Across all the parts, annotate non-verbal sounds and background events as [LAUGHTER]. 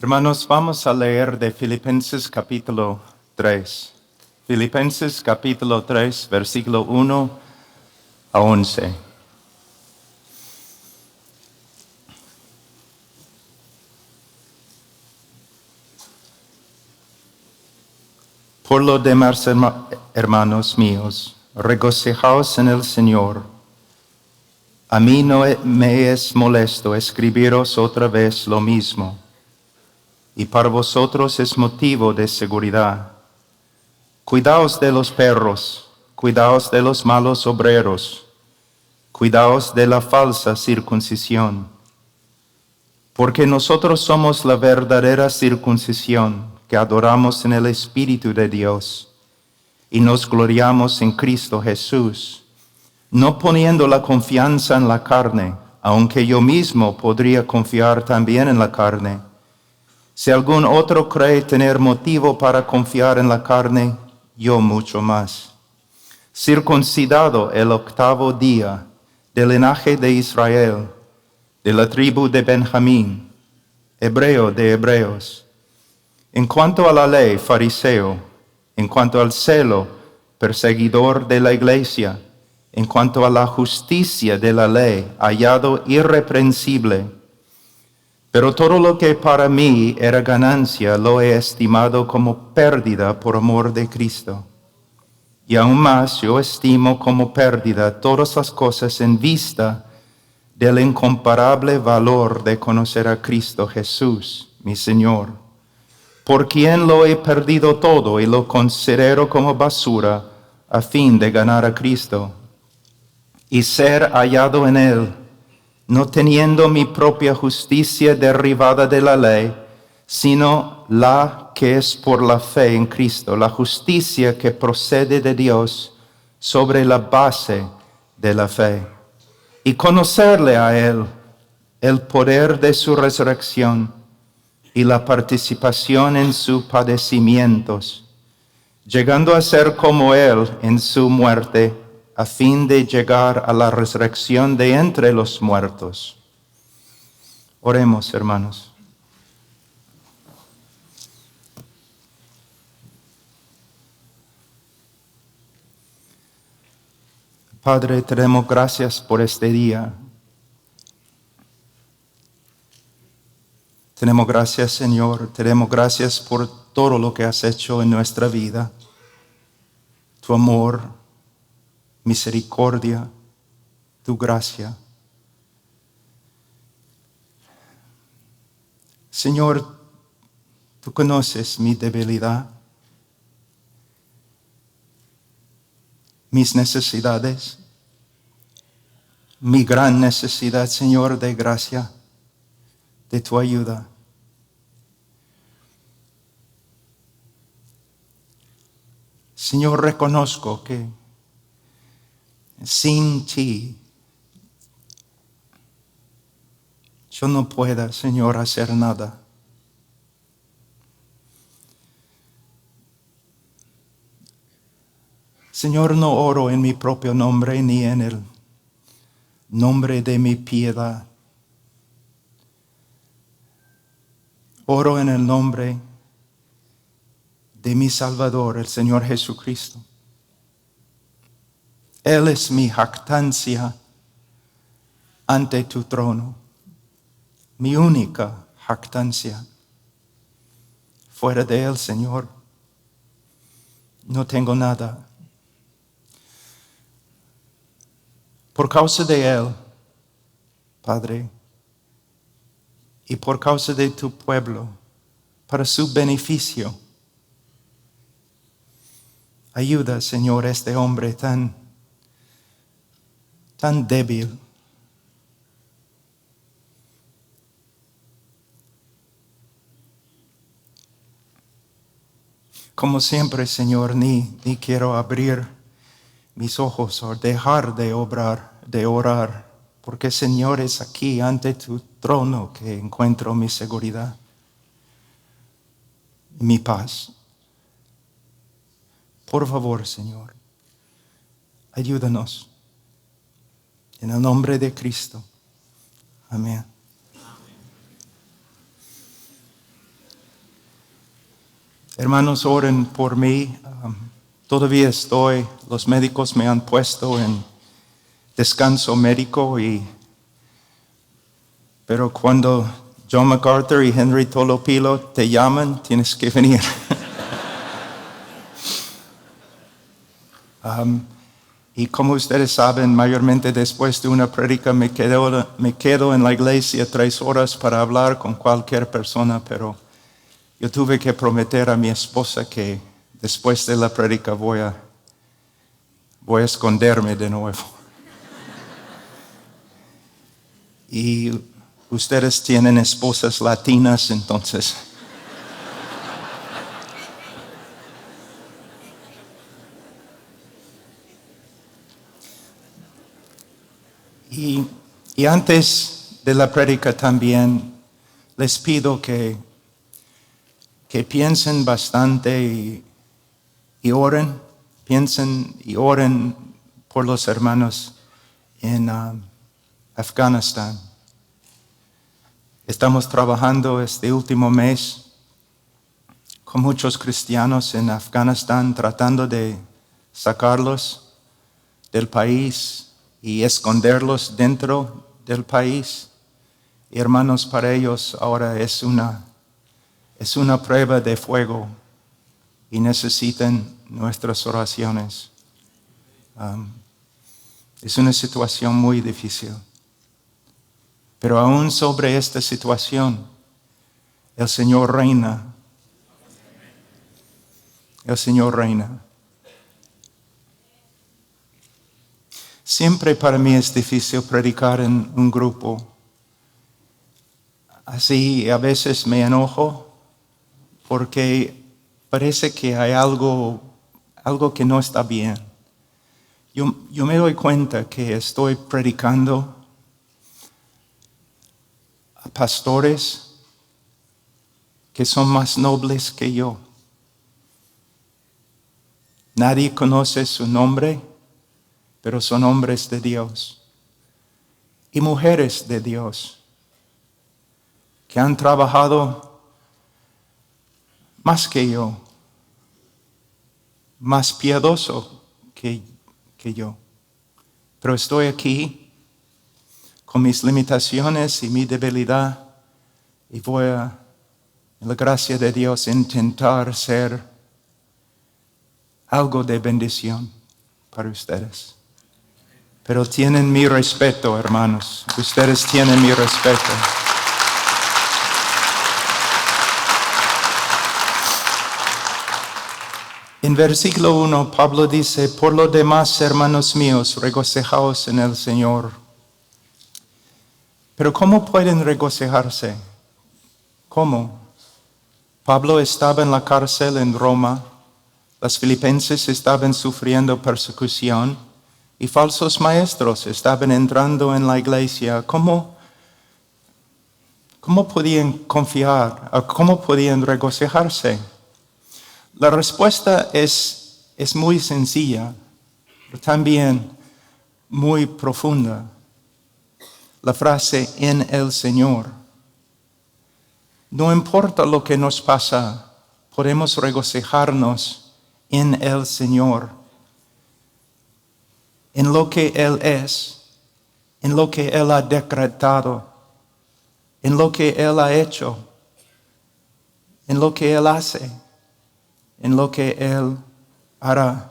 Hermanos, vamos a leer de Filipenses capítulo 3. Filipenses capítulo 3, versículo 1 a 11. Por lo demás, herma- hermanos míos, regocijaos en el Señor. A mí no me es molesto escribiros otra vez lo mismo, y para vosotros es motivo de seguridad. Cuidaos de los perros, cuidaos de los malos obreros, cuidaos de la falsa circuncisión, porque nosotros somos la verdadera circuncisión que adoramos en el Espíritu de Dios y nos gloriamos en Cristo Jesús, no poniendo la confianza en la carne, aunque yo mismo podría confiar también en la carne. Si algún otro cree tener motivo para confiar en la carne, yo mucho más. Circuncidado el octavo día del linaje de Israel, de la tribu de Benjamín, hebreo de hebreos. En cuanto a la ley, fariseo. En cuanto al celo, perseguidor de la iglesia. En cuanto a la justicia de la ley, hallado irreprensible. Pero todo lo que para mí era ganancia lo he estimado como pérdida por amor de Cristo. Y aún más yo estimo como pérdida todas las cosas en vista del incomparable valor de conocer a Cristo Jesús, mi Señor, por quien lo he perdido todo y lo considero como basura a fin de ganar a Cristo y ser hallado en Él, no teniendo mi propia justicia derivada de la ley, sino la que es por la fe en Cristo, la justicia que procede de Dios sobre la base de la fe. Y conocerle a Él, el poder de su resurrección y la participación en sus padecimientos, llegando a ser como Él en su muerte, a fin de llegar a la resurrección de entre los muertos. Oremos, hermanos. Padre, te damos gracias por este día. Tenemos gracias, Señor. Te damos gracias por todo lo que has hecho en nuestra vida. Tu amor, misericordia, tu gracia. Señor, tú conoces mi debilidad, mis necesidades, mi gran necesidad, Señor, de gracia, de tu ayuda. Señor, reconozco que sin ti yo no pueda, Señor, hacer nada. Señor, no oro en mi propio nombre ni en el nombre de mi piedad. Oro en el nombre de mi Salvador, el Señor Jesucristo. Él es mi jactancia ante tu trono, mi única jactancia. Fuera de Él, Señor, no tengo nada. Por causa de Él, Padre, y por causa de tu pueblo, para su beneficio, ayuda, Señor, a este hombre tan tan débil. Como siempre, Señor, ni, ni quiero abrir mis ojos o dejar de obrar, de orar, porque Señor es aquí ante tu trono que encuentro mi seguridad, mi paz. Por favor, Señor, ayúdanos. En el nombre de Cristo. Amén. Hermanos, oren por mí. Um, todavía estoy, los médicos me han puesto en descanso médico y pero cuando John MacArthur y Henry Tolopilo te llaman, tienes que [LAUGHS] venir. Um, y como ustedes saben, mayormente después de una prédica me quedo, en la iglesia tres horas para hablar con cualquier persona, pero yo tuve que prometer a mi esposa que después de la prédica voy a esconderme de nuevo. [LAUGHS] Y ustedes tienen esposas latinas, entonces Y, antes de la prédica también les pido que, que piensen bastante y, oren, piensen y oren por los hermanos en uh, Afganistán. Estamos trabajando este último mes con muchos cristianos en Afganistán tratando de sacarlos del país y esconderlos dentro del país. hermanos, para ellos ahora es una, es una prueba de fuego y necesitan nuestras oraciones. Es una situación muy difícil. Pero aún sobre esta situación, el Señor reina. El Señor reina. Siempre para mí es difícil predicar en un grupo. Así a veces me enojo porque parece que hay algo, algo que no está bien. Yo, yo me doy cuenta que estoy predicando a pastores que son más nobles que yo. Nadie conoce su nombre pero son hombres de Dios y mujeres de Dios que han trabajado más que yo, más piadoso que, que yo. Pero estoy aquí con mis limitaciones y mi debilidad y voy a, en la gracia de Dios, intentar ser algo de bendición para ustedes. Pero tienen mi respeto, hermanos. Ustedes tienen mi respeto. En versículo 1, Pablo dice, por lo demás, hermanos míos, regocijaos en el Señor. Pero ¿cómo pueden regocijarse? ¿Cómo? Pablo estaba en la cárcel en Roma, las filipenses estaban sufriendo persecución y falsos maestros estaban entrando en la iglesia, ¿cómo, cómo podían confiar? ¿Cómo podían regocijarse? La respuesta es, es muy sencilla, pero también muy profunda. La frase en el Señor. No importa lo que nos pasa, podemos regocijarnos en el Señor en lo que Él es, en lo que Él ha decretado, en lo que Él ha hecho, en lo que Él hace, en lo que Él hará.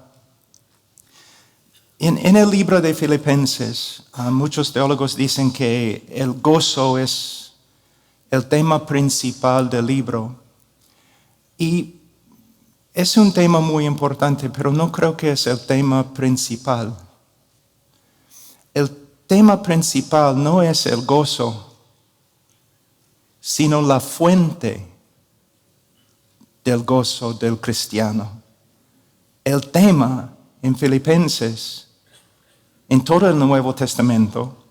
En, el libro de Filipenses, ah, muchos teólogos dicen que el gozo es el tema principal del libro. Y es un tema muy importante, pero no creo que es el tema principal el tema principal no es el gozo, sino la fuente del gozo del cristiano. El tema en Filipenses, en todo el Nuevo Testamento,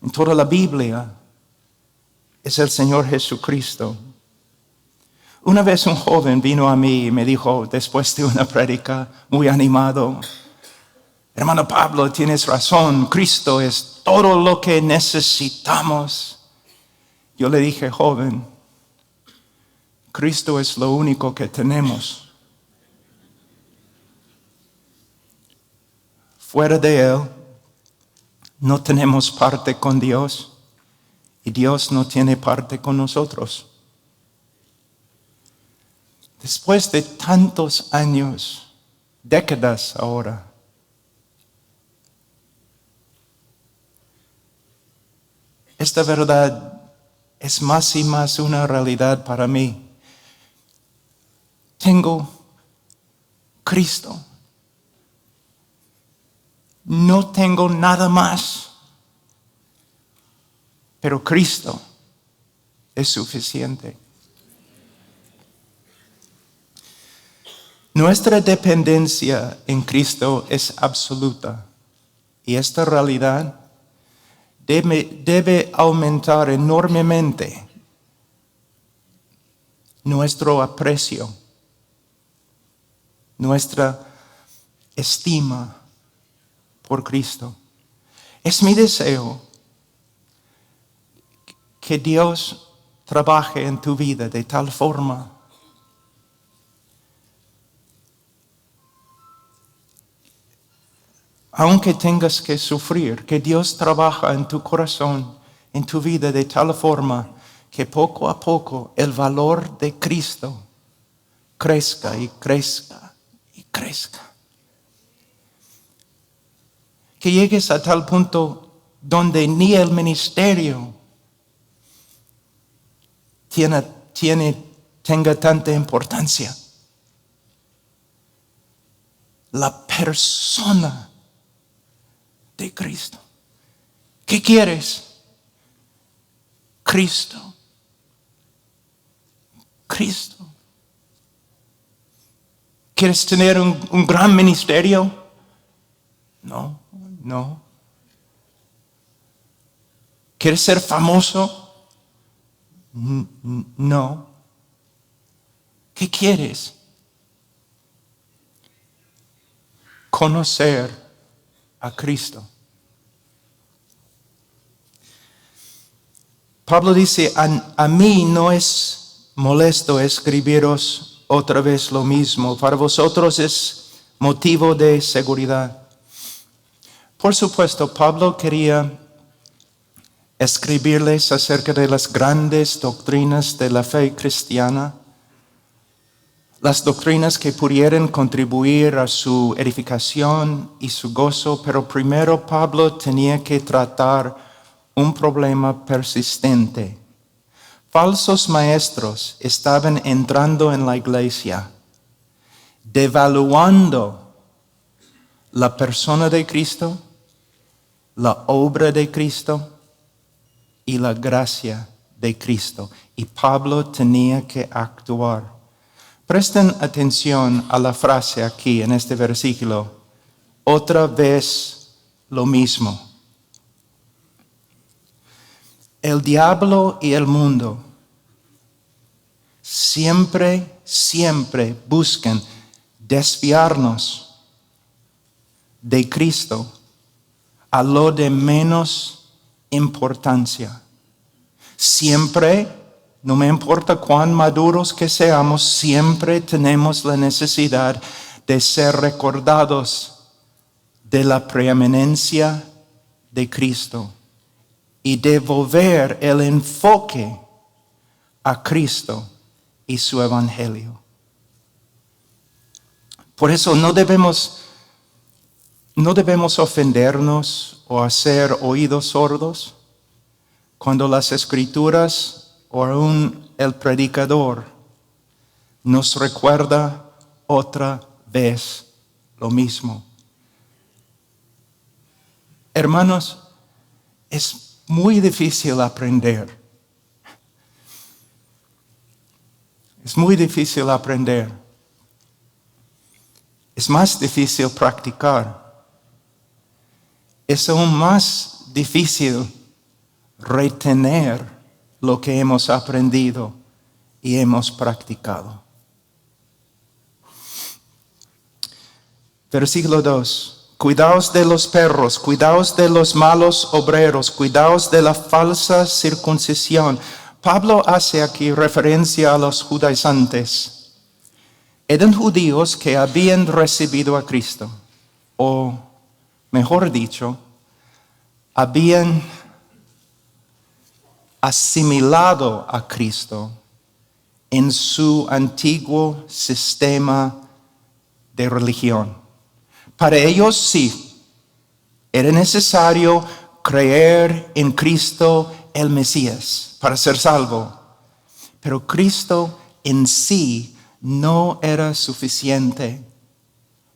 en toda la Biblia, es el Señor Jesucristo. Una vez un joven vino a mí y me dijo, después de una prédica muy animado, Hermano Pablo, tienes razón, Cristo es todo lo que necesitamos. Yo le dije, joven, Cristo es lo único que tenemos. Fuera de Él, no tenemos parte con Dios y Dios no tiene parte con nosotros. Después de tantos años, décadas ahora, esta verdad es más y más una realidad para mí. Tengo Cristo. No tengo nada más. Pero Cristo es suficiente. Nuestra dependencia en Cristo es absoluta y esta realidad debe, aumentar enormemente nuestro aprecio, nuestra estima por Cristo. Es mi deseo que Dios trabaje en tu vida de tal forma aunque tengas que sufrir, que Dios trabaja en tu corazón, en tu vida de tal forma que poco a poco el valor de Cristo crezca y crezca y crezca. Que llegues a tal punto donde ni el ministerio tiene, tenga tanta importancia. La persona Cristo. ¿Qué quieres? Cristo. Cristo. ¿Quieres tener un, un gran ministerio? No, no. ¿Quieres ser famoso? No. ¿Qué quieres? Conocer a Cristo. Pablo dice, a, mí no es molesto escribiros otra vez lo mismo, para vosotros es motivo de seguridad. Por supuesto, Pablo quería escribirles acerca de las grandes doctrinas de la fe cristiana, las doctrinas que pudieran contribuir a su edificación y su gozo, pero primero Pablo tenía que tratar un problema persistente. Falsos maestros estaban entrando en la iglesia, devaluando la persona de Cristo, la obra de Cristo y la gracia de Cristo. Y Pablo tenía que actuar. Presten atención a la frase aquí en este versículo. Otra vez lo mismo. El diablo y el mundo siempre, siempre buscan desviarnos de Cristo a lo de menos importancia. Siempre, no me importa cuán maduros que seamos, siempre tenemos la necesidad de ser recordados de la preeminencia de Cristo y devolver el enfoque a Cristo y su evangelio. Por eso no debemos no debemos ofendernos o hacer oídos sordos cuando las escrituras o aún el predicador nos recuerda otra vez lo mismo. Hermanos, es muy difícil aprender. Es muy difícil aprender. Es más difícil practicar. Es aún más difícil retener lo que hemos aprendido y hemos practicado. Versículo 2. Cuidaos de los perros, cuidaos de los malos obreros, cuidaos de la falsa circuncisión, Pablo hace aquí referencia a los judaizantes. Eran judíos que habían recibido a Cristo, o mejor dicho, habían asimilado a Cristo en su antiguo sistema de religión. Para ellos sí, era necesario creer en Cristo el Mesías para ser salvo. Pero Cristo en sí no era suficiente.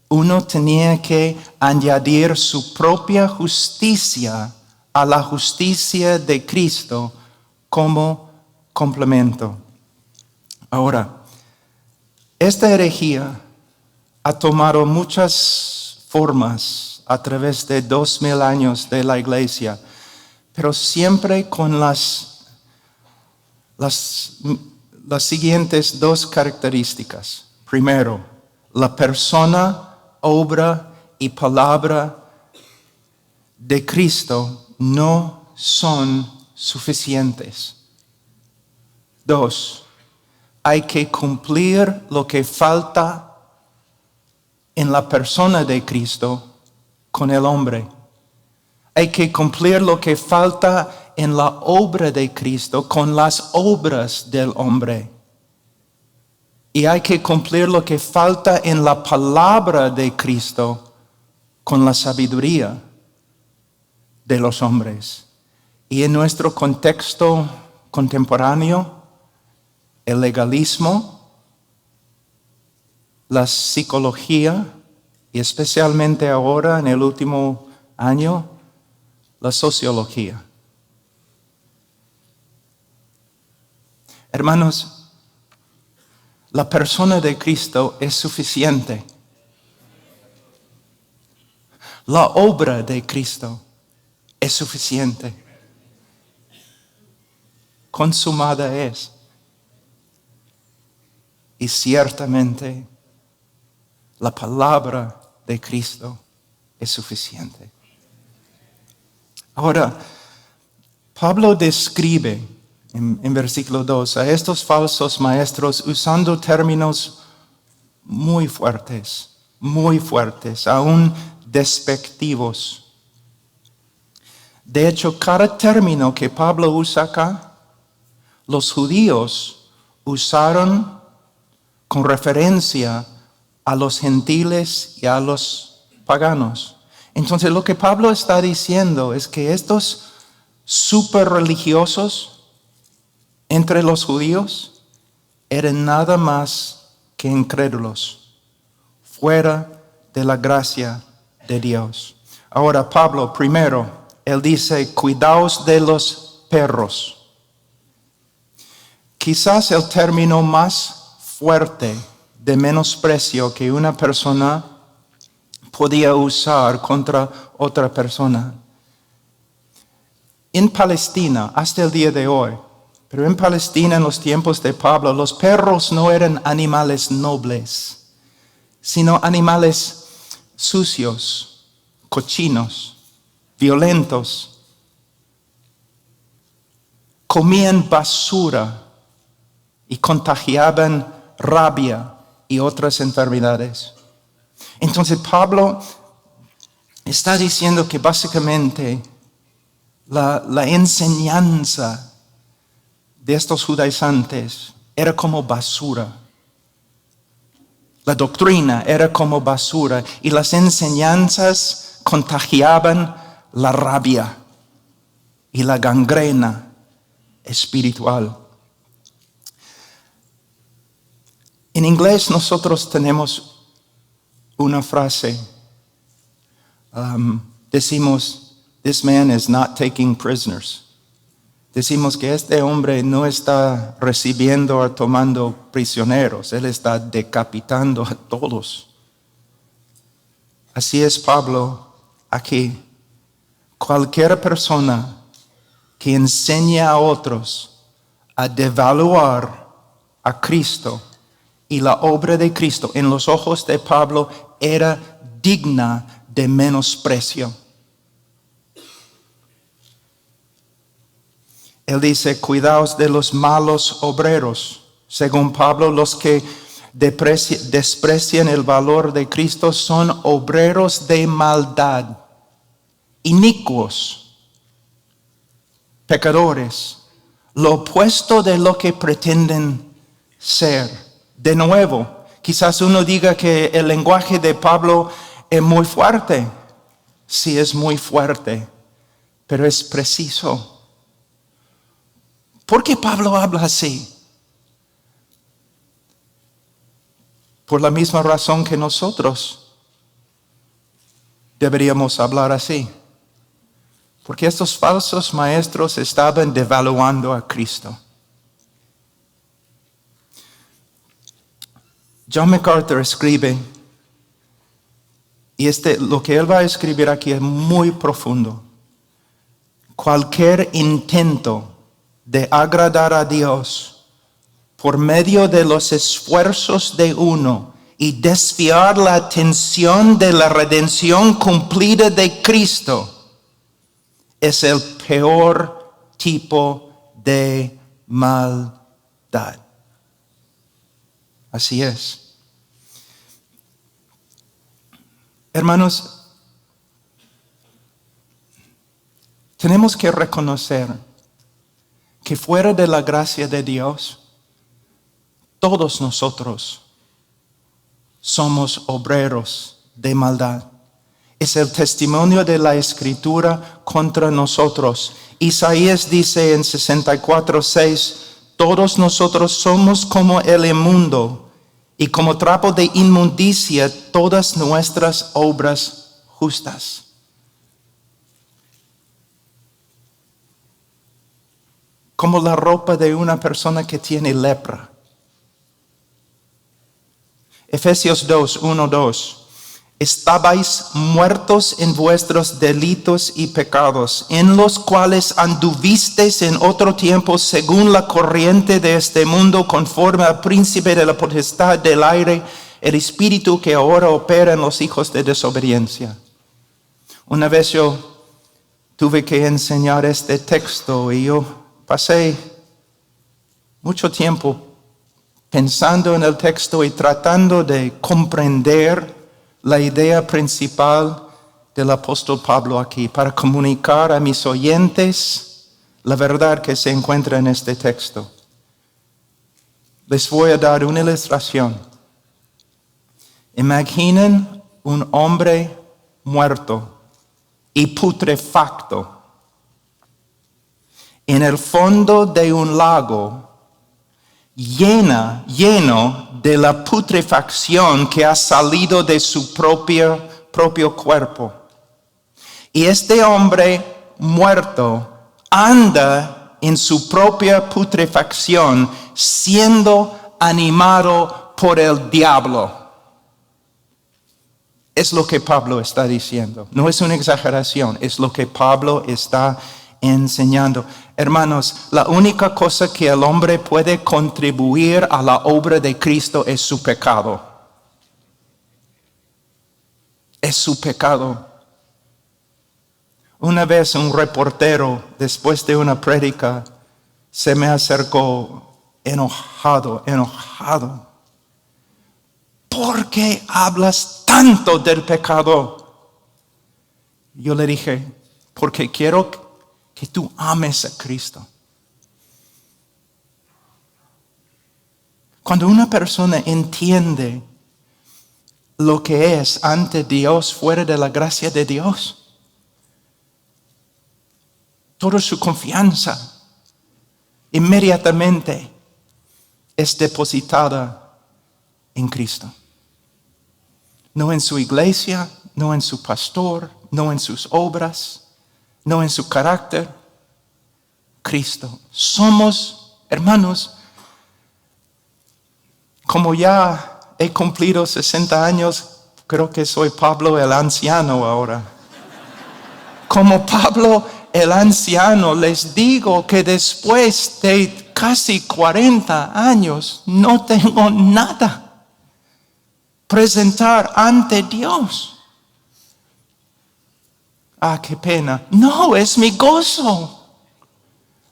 Uno tenía que añadir su propia justicia a la justicia de Cristo como complemento. Ahora, esta herejía ha tomado muchas formas a través de dos mil años de la iglesia, pero siempre con las, las, las siguientes dos características. Primero, la persona, obra y palabra de Cristo no son suficientes. Dos, hay que cumplir lo que falta en la persona de Cristo con el hombre. Hay que cumplir lo que falta en la obra de Cristo con las obras del hombre. Y hay que cumplir lo que falta en la palabra de Cristo con la sabiduría de los hombres. Y en nuestro contexto contemporáneo, el legalismo, la psicología y especialmente ahora en el último año, la sociología. Hermanos, la persona de Cristo es suficiente. La obra de Cristo es suficiente consumada es. Y ciertamente la palabra de Cristo es suficiente. Ahora, Pablo describe en, en, versículo 2 a estos falsos maestros usando términos muy fuertes, muy fuertes, aún despectivos. De hecho, cada término que Pablo usa acá los judíos usaron con referencia a los gentiles y a los paganos. Entonces lo que Pablo está diciendo es que estos super religiosos entre los judíos eran nada más que incrédulos, fuera de la gracia de Dios. Ahora Pablo primero, él dice, cuidaos de los perros. Quizás el término más fuerte de menosprecio que una persona podía usar contra otra persona. En Palestina, hasta el día de hoy, pero en Palestina en los tiempos de Pablo, los perros no eran animales nobles, sino animales sucios, cochinos, violentos. Comían basura y contagiaban rabia y otras enfermedades. Entonces Pablo está diciendo que básicamente la, enseñanza de estos judaizantes era como basura. La doctrina era como basura y las enseñanzas contagiaban la rabia y la gangrena espiritual. En inglés nosotros tenemos una frase. Um, decimos, this man is not taking prisoners. Decimos que este hombre no está recibiendo o tomando prisioneros, él está decapitando a todos. Así es Pablo aquí. Cualquier persona que enseña a otros a devaluar a Cristo y la obra de Cristo en los ojos de Pablo era digna de menosprecio. Él dice, cuidaos de los malos obreros. Según Pablo, los que desprecian el valor de Cristo son obreros de maldad, inicuos, pecadores, lo opuesto de lo que pretenden ser. De nuevo, quizás uno diga que el lenguaje de Pablo es muy fuerte. Sí es muy fuerte, pero es preciso ¿Por qué Pablo habla así? Por la misma razón que nosotros deberíamos hablar así. Porque estos falsos maestros estaban devaluando a Cristo. John MacArthur escribe, y este, lo que él va a escribir aquí es muy profundo. Cualquier intento de agradar a Dios por medio de los esfuerzos de uno y desviar la atención de la redención cumplida de Cristo es el peor tipo de maldad. Así es. Hermanos, tenemos que reconocer que fuera de la gracia de Dios, todos nosotros somos obreros de maldad. Es el testimonio de la escritura contra nosotros. Isaías dice en 64.6, todos nosotros somos como el inmundo y como trapo de inmundicia todas nuestras obras justas. como la ropa de una persona que tiene lepra. Efesios 2, 1, 2. Estabais muertos en vuestros delitos y pecados, en los cuales anduvisteis en otro tiempo según la corriente de este mundo, conforme al príncipe de la potestad del aire, el espíritu que ahora opera en los hijos de desobediencia. Una vez yo tuve que enseñar este texto y yo pasé mucho tiempo pensando en el texto y tratando de comprender la idea principal del apóstol Pablo aquí para comunicar a mis oyentes la verdad que se encuentra en este texto. Les voy a dar una ilustración. Imaginen un hombre muerto y putrefacto en el fondo de un lago llena, lleno de la putrefacción que ha salido de su propio, propio cuerpo. Y este hombre muerto anda en su propia putrefacción siendo animado por el diablo. Es lo que Pablo está diciendo. No es una exageración, es lo que Pablo está enseñando. Hermanos, la única cosa que el hombre puede contribuir a la obra de Cristo es su pecado. Es su pecado. Una vez un reportero, después de una prédica, se me acercó enojado, enojado. ¿Por qué hablas tanto del pecado? Yo le dije, porque quiero que tú ames a Cristo. Cuando una persona entiende lo que es ante Dios fuera de la gracia de Dios, toda su confianza inmediatamente es depositada en Cristo. No en su iglesia, no en su pastor, no en sus obras no en su carácter, Cristo. Somos, hermanos, como ya he cumplido 60 años, creo que soy Pablo el anciano ahora. Como Pablo el anciano, les digo que después de casi 40 años no tengo nada presentar ante Dios. Ah, qué pena. No, es mi gozo.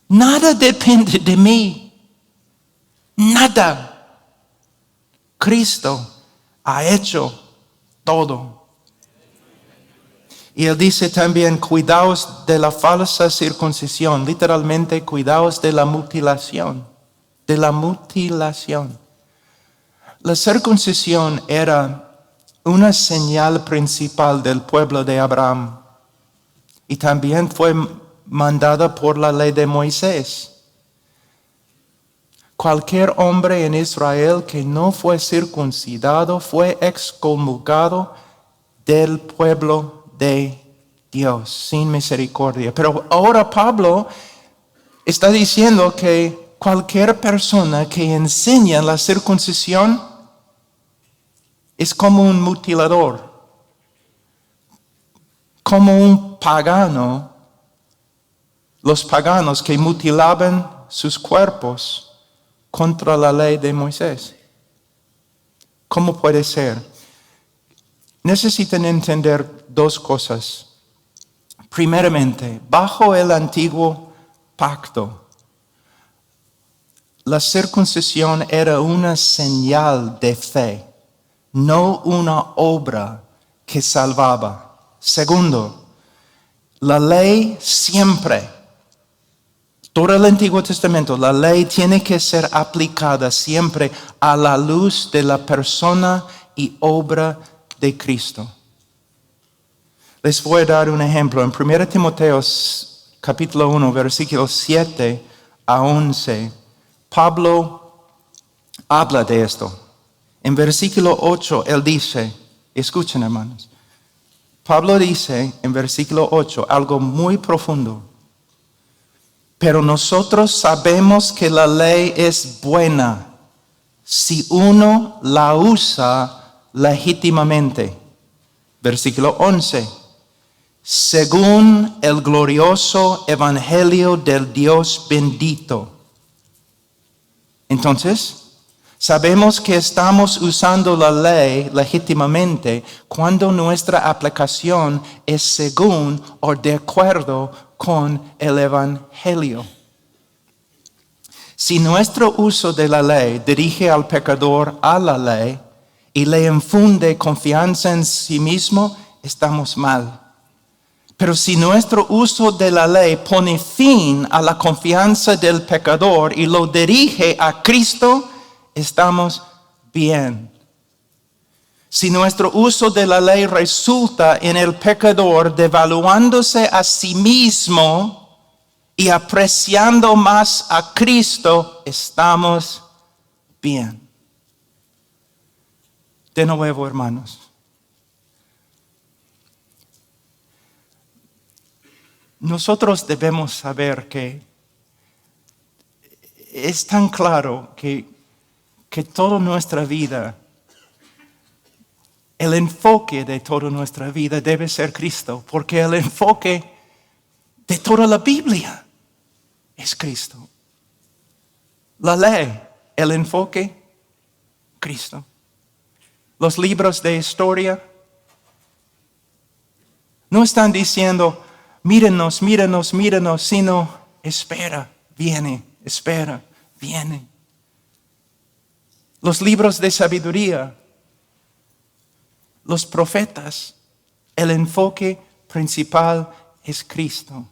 Nada depende de mí. Nada. Cristo ha hecho todo. Y él dice también, cuidaos de la falsa circuncisión, literalmente cuidaos de la mutilación, de la mutilación. La circuncisión era una señal principal del pueblo de Abraham y también fue mandada por la ley de Moisés. Cualquier hombre en Israel que no fue circuncidado fue excomulgado del pueblo de Dios sin misericordia. Pero ahora Pablo está diciendo que cualquier persona que enseña la circuncisión es como un mutilador, como un pagano. Los paganos que mutilaban sus cuerpos contra la ley de Moisés. ¿Cómo puede ser? Necesitan entender dos cosas. Primeramente, bajo el antiguo pacto, la circuncisión era una señal de fe, no una obra que salvaba. Segundo, la ley siempre todo el Antiguo Testamento, la ley tiene que ser aplicada siempre a la luz de la persona y obra de Cristo. Les voy a dar un ejemplo. En 1 Timoteo capítulo 1, versículos 7 a 11, Pablo habla de esto. En versículo 8, él dice, escuchen hermanos, Pablo dice en versículo 8 algo muy profundo. Pero nosotros sabemos que la ley es buena si uno la usa legítimamente. Versículo 11. Según el glorioso evangelio del Dios bendito. Entonces, sabemos que estamos usando la ley legítimamente cuando nuestra aplicación es según o de acuerdo con el Evangelio. Si nuestro uso de la ley dirige al pecador a la ley y le infunde confianza en sí mismo, estamos mal. Pero si nuestro uso de la ley pone fin a la confianza del pecador y lo dirige a Cristo, estamos bien. Si nuestro uso de la ley resulta en el pecador devaluándose a sí mismo y apreciando más a Cristo, estamos bien. De nuevo, hermanos. Nosotros debemos saber que es tan claro que, que toda nuestra vida el enfoque de toda nuestra vida debe ser Cristo, porque el enfoque de toda la Biblia es Cristo. La ley, el enfoque, Cristo. Los libros de historia no están diciendo, mírenos, mírenos, mírenos, sino espera, viene, espera, viene. Los libros de sabiduría los profetas, el enfoque principal es Cristo.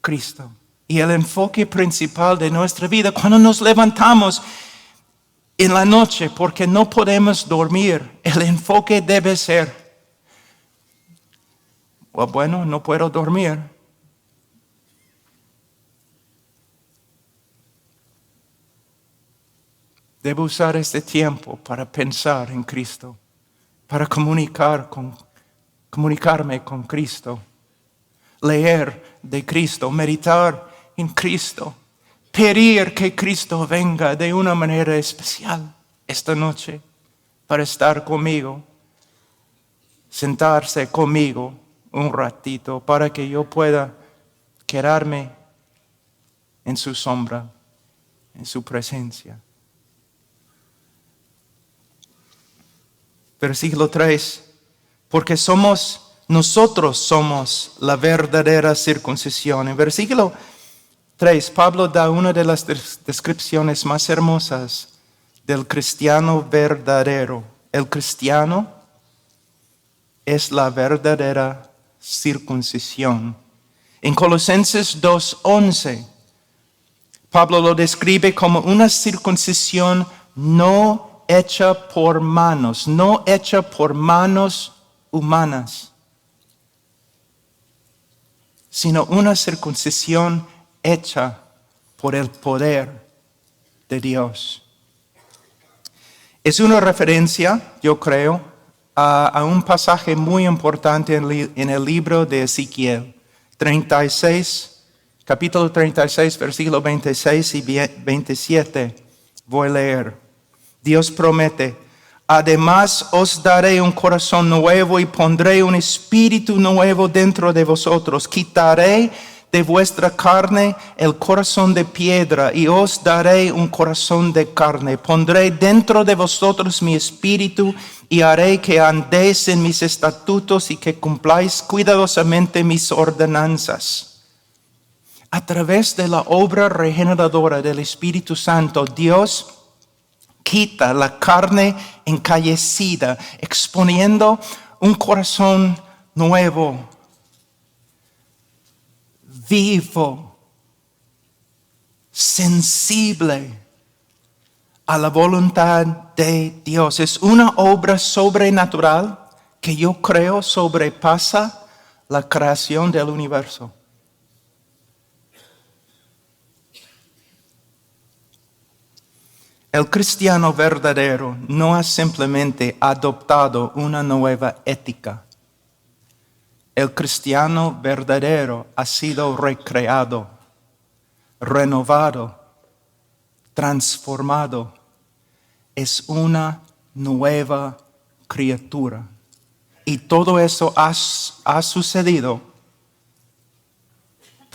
Cristo. Y el enfoque principal de nuestra vida, cuando nos levantamos en la noche porque no podemos dormir, el enfoque debe ser, bueno, no puedo dormir. Debo usar este tiempo para pensar en Cristo para comunicarme con Cristo, leer de Cristo, meditar en Cristo, pedir que Cristo venga de una manera especial esta noche para estar conmigo, sentarse conmigo un ratito para que yo pueda quedarme en su sombra, en su presencia. Versículo 3, porque somos, nosotros somos la verdadera circuncisión. En versículo Tres, Pablo da una de las descripciones más hermosas del cristiano verdadero. El cristiano es la verdadera circuncisión. En Colosenses 2.11, Pablo lo describe como una circuncisión no hecha por manos, no hecha por manos humanas, sino una circuncisión hecha por el poder de Dios. Es una referencia, yo creo, a, un pasaje muy importante en, el libro de Ezequiel 36, capítulo 36, versículo 26 y 27. Voy a leer. Dios promete, además os daré un corazón nuevo y pondré un espíritu nuevo dentro de vosotros. Quitaré de vuestra carne el corazón de piedra y os daré un corazón de carne. Pondré dentro de vosotros mi espíritu y haré que andéis en mis estatutos y que cumpláis cuidadosamente mis ordenanzas. A través de la obra regeneradora del Espíritu Santo, Dios quita la carne encallecida, exponiendo un corazón nuevo, vivo, sensible a la voluntad de Dios. Es una obra sobrenatural que yo creo sobrepasa la creación del universo. El cristiano verdadero no ha simplemente adoptado una nueva ética el cristiano verdadero ha sido recreado, renovado, transformado. Es una nueva criatura. Y todo eso ha, sucedido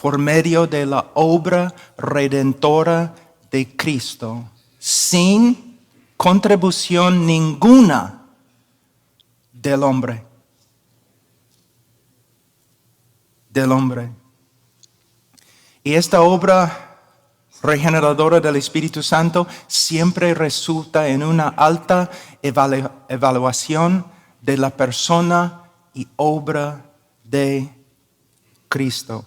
por medio de la obra redentora de Cristo, sin contribución ninguna del hombre. del hombre. Y esta obra regeneradora del Espíritu Santo siempre resulta en una alta evaluación de la persona y obra de Cristo.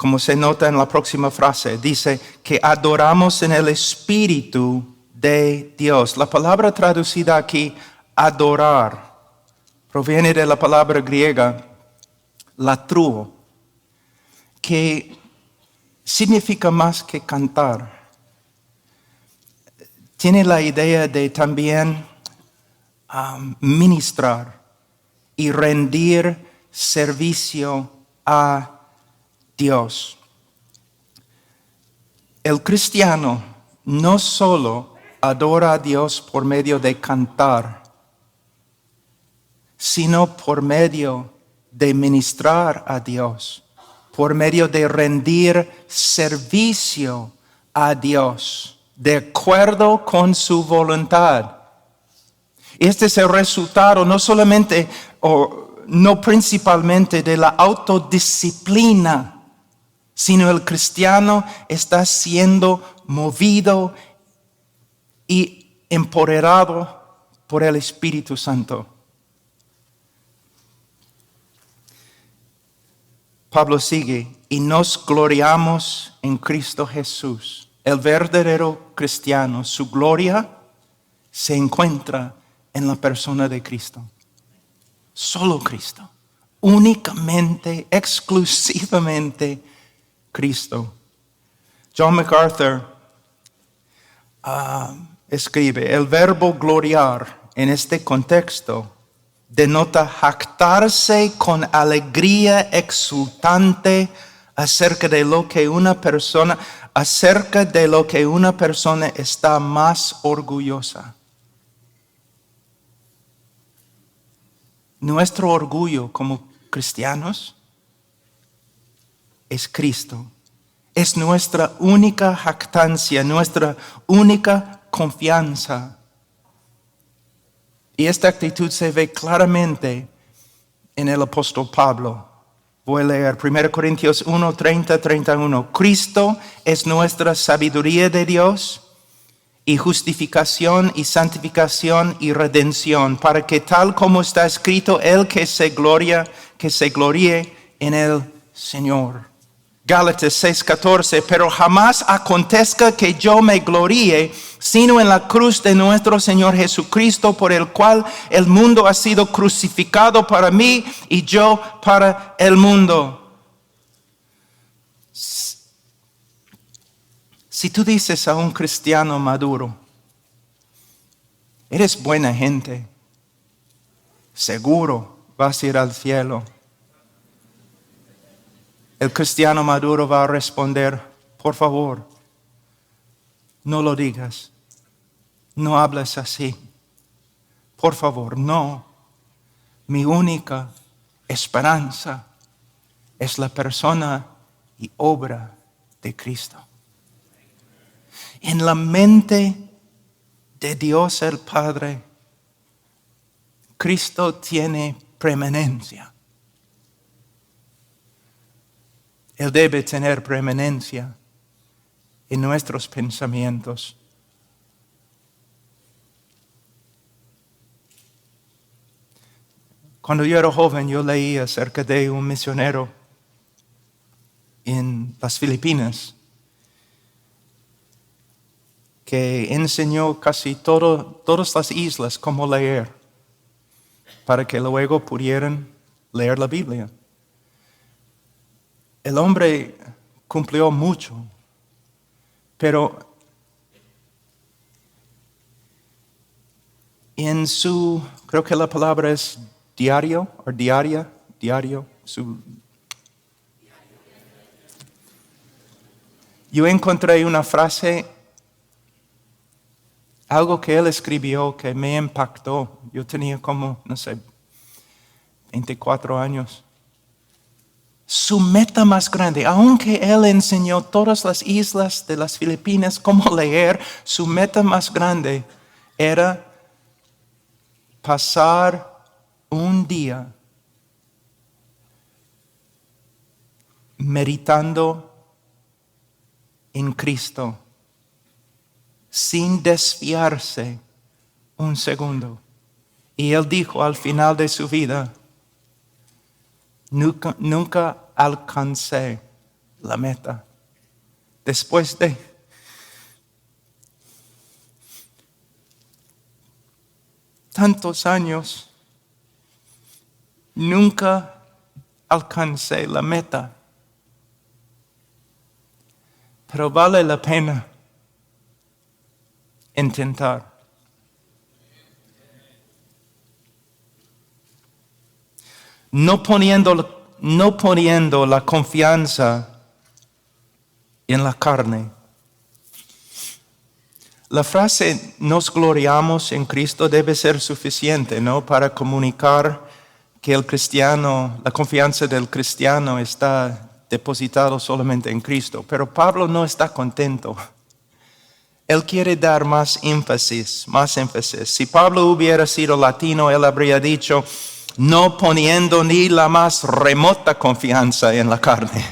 Como se nota en la próxima frase, dice que adoramos en el Espíritu de Dios. La palabra traducida aquí, adorar, proviene de la palabra griega latruo, que significa más que cantar. Tiene la idea de también um, ministrar y rendir servicio a Dios. El cristiano no solo adora a Dios por medio de cantar, sino por medio de ministrar a Dios por medio de rendir servicio a Dios, de acuerdo con su voluntad. Este es el resultado no solamente o no principalmente de la autodisciplina, sino el cristiano está siendo movido y empoderado por el Espíritu Santo. Pablo sigue, y nos gloriamos en Cristo Jesús. El verdadero cristiano, su gloria se encuentra en la persona de Cristo. Solo Cristo. Únicamente, exclusivamente Cristo. John MacArthur ah, escribe, el verbo gloriar en este contexto denota jactarse con alegría exultante acerca de lo que una persona, acerca de lo que una persona está más orgullosa. Nuestro orgullo como cristianos es Cristo. Es nuestra única jactancia, nuestra única confianza. Y esta actitud se ve claramente en el apóstol Pablo. Voy a leer 1 Corintios 1, 30, 31. Cristo es nuestra sabiduría de Dios y justificación y santificación y redención, para que tal como está escrito, el que se gloria, que se gloríe en el Señor. Gálatas 6:14, pero jamás acontezca que yo me gloríe, sino en la cruz de nuestro Señor Jesucristo, por el cual el mundo ha sido crucificado para mí y yo para el mundo. Si tú dices a un cristiano maduro, eres buena gente, seguro vas a ir al cielo el cristiano maduro va a responder, por favor, no lo digas, no hables así, por favor, no. Mi única esperanza es la persona y obra de Cristo. En la mente de Dios el Padre, Cristo tiene preeminencia. Él debe tener preeminencia en nuestros pensamientos. Cuando yo era joven, yo leí acerca de un misionero en las Filipinas que enseñó casi todas las islas cómo leer para que luego pudieran leer la Biblia el hombre cumplió mucho, pero en su, creo que la palabra es diario o diaria, diario, su... Yo encontré una frase, algo que él escribió que me impactó. Yo tenía como, no sé, 24 años su meta más grande, aunque él enseñó todas las islas de las Filipinas cómo [LAUGHS] leer, su meta más grande era pasar un día meditando en Cristo sin desviarse un segundo. Y él dijo al final de su vida, Nunca, nunca alcancé la meta. Después de tantos años, nunca alcancé la meta. Pero vale la pena intentar. No poniendo, no poniendo la confianza en la carne. La frase nos gloriamos en Cristo debe ser suficiente, ¿no? Para comunicar que el cristiano, la confianza del cristiano está depositado solamente en Cristo. Pero Pablo no está contento. Él quiere dar más énfasis, más énfasis. Si Pablo hubiera sido latino, él habría dicho, no poniendo ni la más remota confianza en la carne.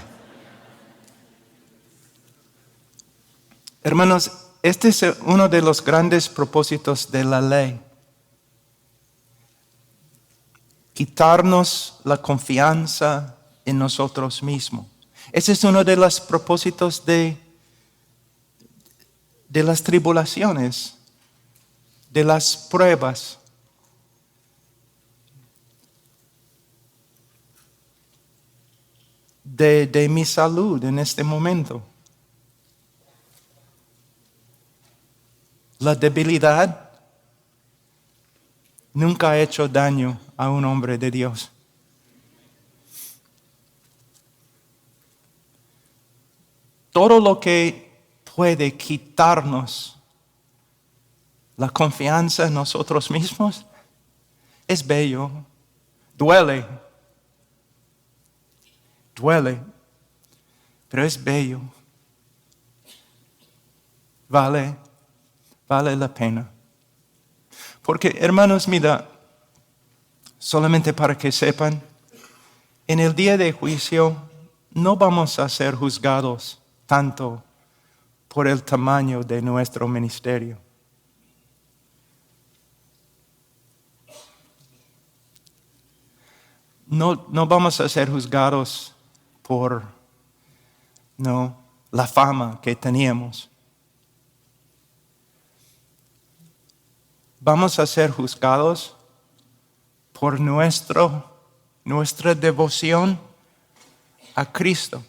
Hermanos, este es uno de los grandes propósitos de la ley. Quitarnos la confianza en nosotros mismos. Ese es uno de los propósitos de, de las tribulaciones, de las pruebas. De, mi salud en este momento. La debilidad nunca ha hecho daño a un hombre de Dios. Todo lo que puede quitarnos la confianza en nosotros mismos es bello, duele, duele, pero es bello. Vale, vale la pena. Porque, hermanos, mira, solamente para que sepan, en el día de juicio no vamos a ser juzgados tanto por el tamaño de nuestro ministerio. No, no vamos a ser juzgados por no, la fama que teníamos. Vamos a ser juzgados por nuestro, nuestra devoción a Cristo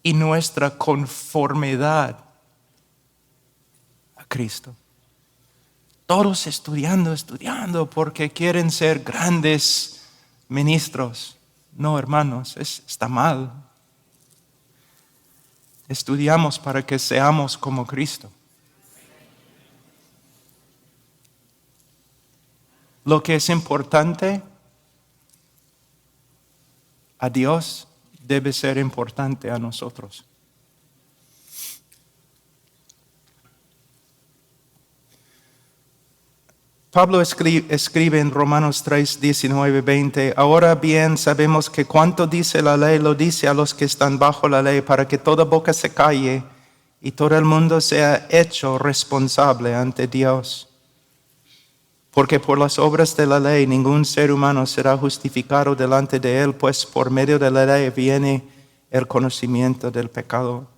y nuestra conformidad a Cristo. Todos estudiando, estudiando porque quieren ser grandes ministros. No, hermanos, está mal. Estudiamos para que seamos como Cristo. Lo que es importante a Dios debe ser importante a nosotros. Pablo escribe, en Romanos 3, 19, 20, ahora bien sabemos que cuanto dice la ley lo dice a los que están bajo la ley para que toda boca se calle y todo el mundo sea hecho responsable ante Dios. Porque por las obras de la ley ningún ser humano será justificado delante de él, pues por medio de la ley viene el conocimiento del pecado.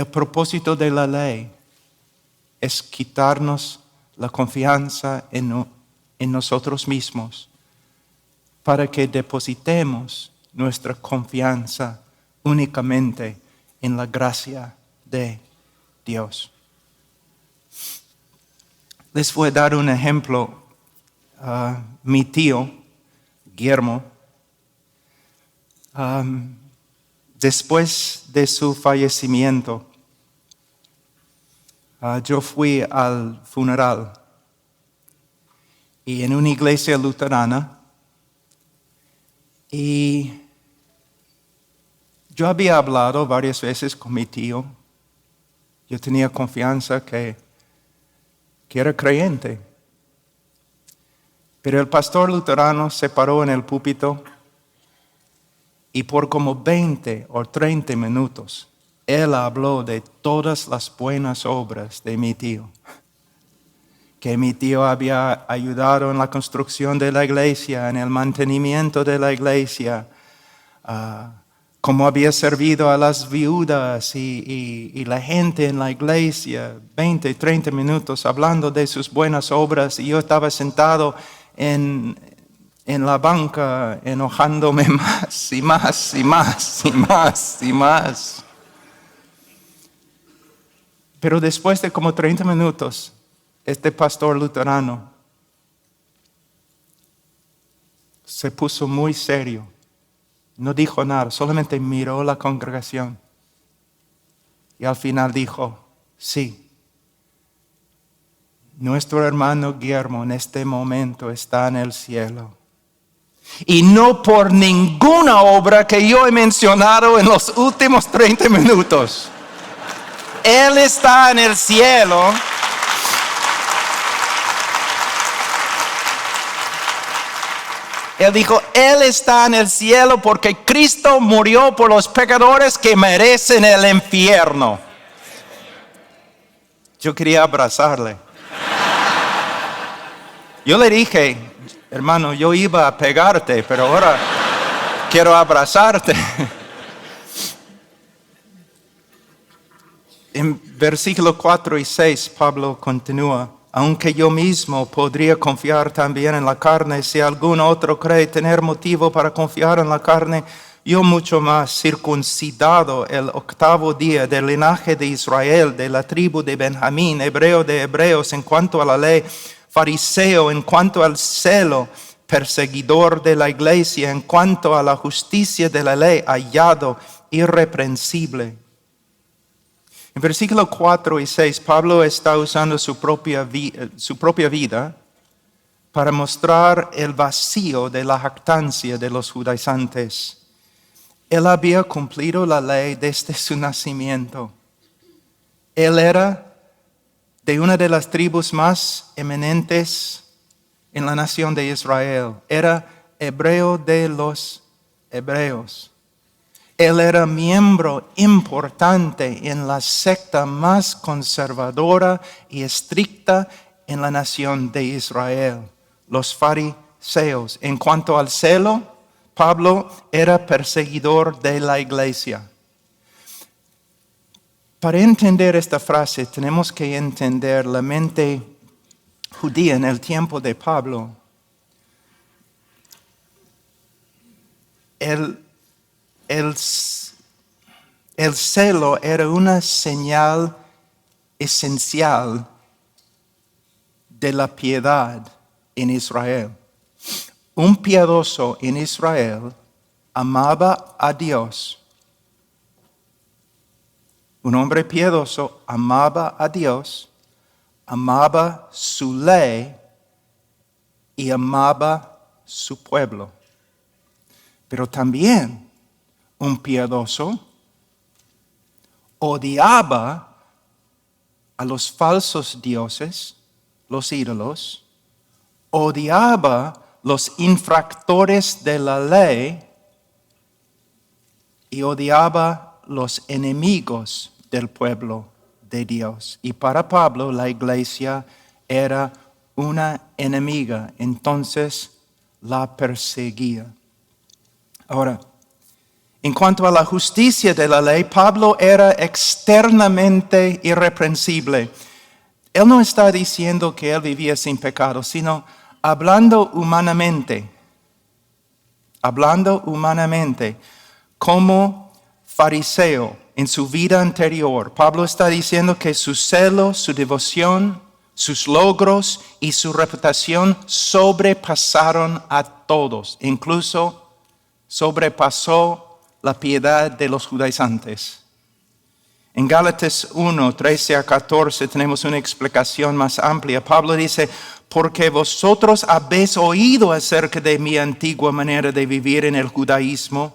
El propósito de la ley es quitarnos la confianza en, nosotros mismos para que depositemos nuestra confianza únicamente en la gracia de Dios. Les voy a dar un ejemplo. Ah, mi tío, Guillermo, después de su fallecimiento, ah, yo fui al funeral. Y en una iglesia luterana. Y yo había hablado varias veces con mi tío. Yo tenía confianza que, que era creyente. Pero el pastor luterano se paró en el púlpito y por como 20 o 30 minutos él habló de todas las buenas obras de mi tío. Que mi tío había ayudado en la construcción de la iglesia, en el mantenimiento de la iglesia, uh, cómo había servido a las viudas y, la gente en la iglesia, 20, 30 minutos hablando de sus buenas obras y yo estaba sentado en, en la banca enojándome [LAUGHS] más y más y más y más y más. Pero después de como 30 minutos, este pastor luterano se puso muy serio no dijo nada, solamente miró la congregación. Y al final dijo, sí, nuestro hermano Guillermo en este momento está en el cielo. Y no por ninguna obra que yo he mencionado en los últimos 30 minutos. Él está en el cielo Él dijo, Él está en el cielo porque Cristo murió por los pecadores que merecen el infierno. Yo quería abrazarle. Yo le dije, hermano, yo iba a pegarte, pero ahora quiero abrazarte. [LAUGHS] En versículo 4 y 6, Pablo continúa aunque yo mismo podría confiar también en la carne, si algún otro cree tener motivo para confiar en la carne, yo mucho más circuncidado el octavo día del linaje de Israel, de la tribu de Benjamín, hebreo de hebreos en cuanto a la ley, fariseo en cuanto al celo, perseguidor de la iglesia en cuanto a la justicia de la ley, hallado irreprensible. En versículo 4 y 6, Pablo está usando su propia, su propia vida para mostrar el vacío de la jactancia de los judaizantes. Él había cumplido la ley desde su nacimiento. Él era de una de las tribus más eminentes en la nación de Israel. Era hebreo de los hebreos. Él era miembro importante en la secta más conservadora y estricta en la nación de Israel, los fariseos. En cuanto al celo, Pablo era perseguidor de la iglesia. Para entender esta frase tenemos que entender la mente judía en el tiempo de Pablo. El, el, el celo era una señal esencial de la piedad en Israel. Un piadoso en Israel amaba a Dios un hombre piadoso amaba a Dios, amaba su ley y amaba su pueblo. Pero también un piadoso odiaba a los falsos dioses, los ídolos, odiaba los infractores de la ley y odiaba los enemigos del pueblo de Dios. Y para Pablo la iglesia era una enemiga, entonces la perseguía. Ahora, en cuanto a la justicia de la ley, Pablo era externamente irreprensible. Él no está diciendo que él vivía sin pecado, sino hablando humanamente, hablando humanamente, como fariseo en su vida anterior. Pablo está diciendo que su celo, su devoción, sus logros y su reputación sobrepasaron a todos, incluso sobrepasó la piedad de los judaizantes. En Gálatas 1, 13 a 14 tenemos una explicación más amplia. Pablo dice, porque vosotros habéis oído acerca de mi antigua manera de vivir en el judaísmo,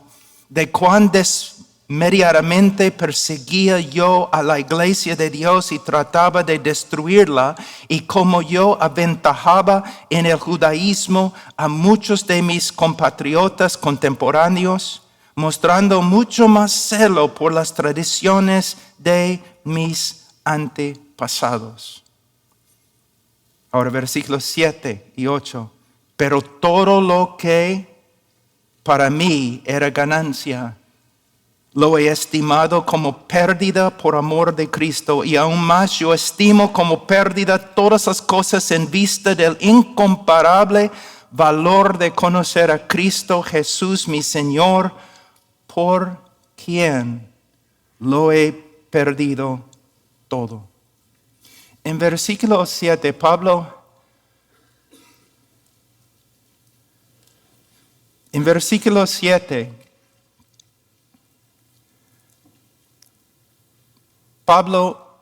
de cuán des Mediaramente perseguía yo a la iglesia de Dios y trataba de destruirla, y como yo aventajaba en el judaísmo a muchos de mis compatriotas contemporáneos, mostrando mucho más celo por las tradiciones de mis antepasados. Ahora versículos 7 y 8. Pero todo lo que para mí era ganancia, lo he estimado como pérdida por amor de Cristo y aún más yo estimo como pérdida todas las cosas en vista del incomparable valor de conocer a Cristo Jesús mi Señor, por quien lo he perdido todo. En versículo 7, Pablo, en versículo 7, Pablo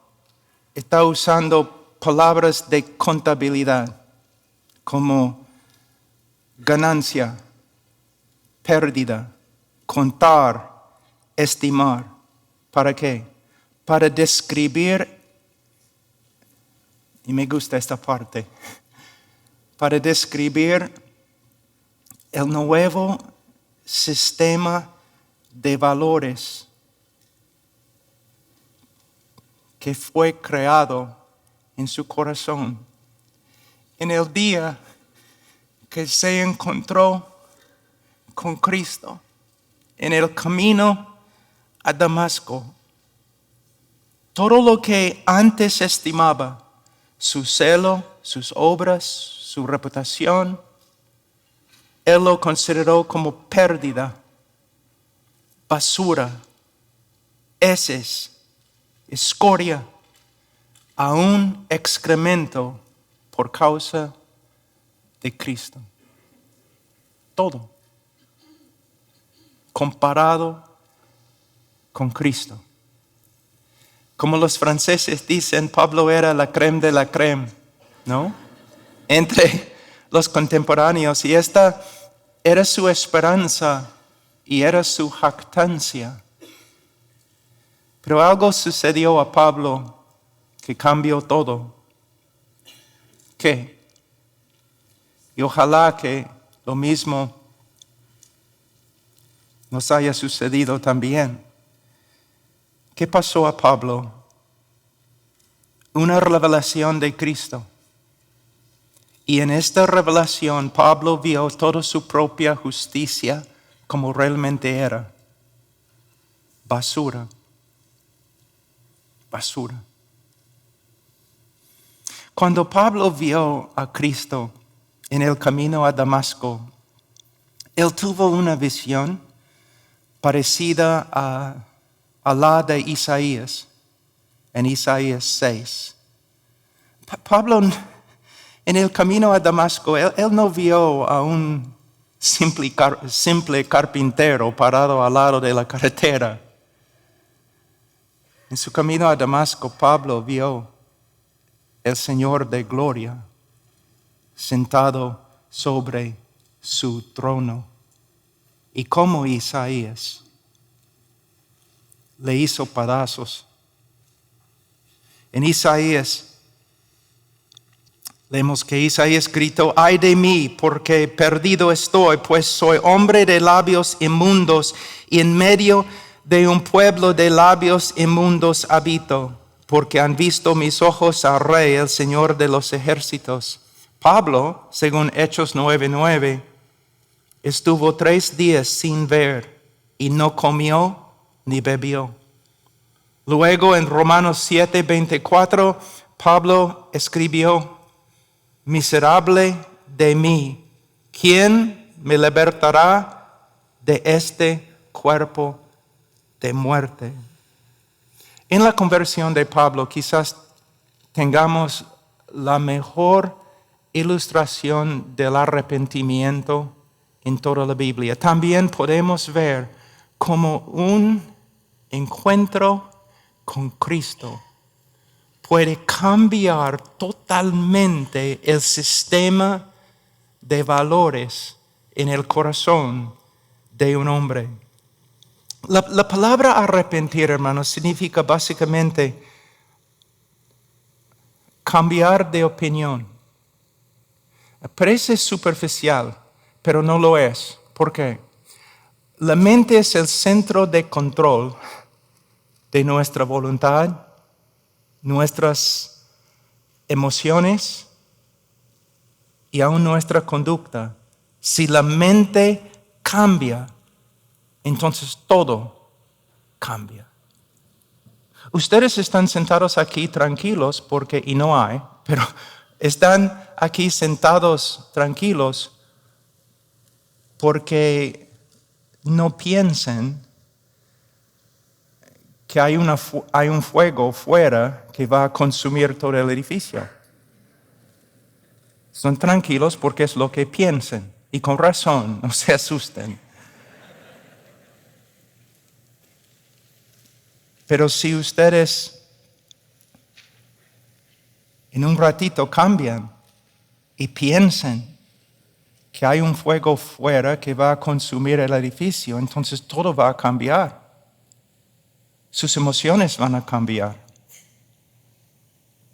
está usando palabras de contabilidad como ganancia, pérdida, contar, estimar. ¿Para qué? Para describir, y me gusta esta parte, para describir el nuevo sistema de valores que fue creado en su corazón. En el día que se encontró con Cristo en el camino a Damasco, todo lo que antes estimaba, su celo, sus obras, su reputación, él lo consideró como pérdida, basura, heces escoria, a un excremento por causa de Cristo. Todo comparado con Cristo. Como los franceses dicen, Pablo era la creme de la creme, ¿no? Entre los contemporáneos. Y esta era su esperanza y era su jactancia. Pero algo sucedió a Pablo que cambió todo. ¿Qué? Y ojalá que lo mismo nos haya sucedido también. ¿Qué pasó a Pablo? Una revelación de Cristo. Y en esta revelación Pablo vio toda su propia justicia como realmente era. Basura. Basura. Cuando Pablo vio a Cristo en el camino a Damasco, él tuvo una visión parecida a, la de Isaías, en Isaías 6. Pablo, en el camino a Damasco, él, no vio a un simple, simple carpintero parado al lado de la carretera. En su camino a Damasco, Pablo vio el Señor de gloria sentado sobre su trono. Y como Isaías le hizo pedazos. En Isaías leemos que Isaías gritó, ay de mí, porque perdido estoy, pues soy hombre de labios inmundos y en medio de un pueblo de labios inmundos habito porque han visto mis ojos al Rey, el Señor de los ejércitos. Pablo, según Hechos 9:9, estuvo tres días sin ver y no comió ni bebió. Luego en Romanos 7:24, Pablo escribió, miserable de mí, ¿quién me libertará de este cuerpo de muerte? En la conversión de Pablo quizás tengamos la mejor ilustración del arrepentimiento en toda la Biblia. También podemos ver como un encuentro con Cristo puede cambiar totalmente el sistema de valores en el corazón de un hombre. La, palabra arrepentir, hermanos, significa básicamente cambiar de opinión. Parece superficial, pero no lo es. ¿Por qué? La mente es el centro de control de nuestra voluntad, nuestras emociones y aún nuestra conducta. Si la mente cambia, entonces todo cambia. Ustedes están sentados aquí tranquilos porque, y no hay, pero [LAUGHS] están aquí sentados tranquilos porque no piensen que hay, hay un fuego fuera que va a consumir todo el edificio. Son tranquilos porque es lo que piensen y con razón, [LAUGHS] no se asusten. Pero si ustedes en un ratito cambian y piensan hay un fuego fuera que va a consumir el edificio, entonces todo va a cambiar. Sus emociones van a cambiar.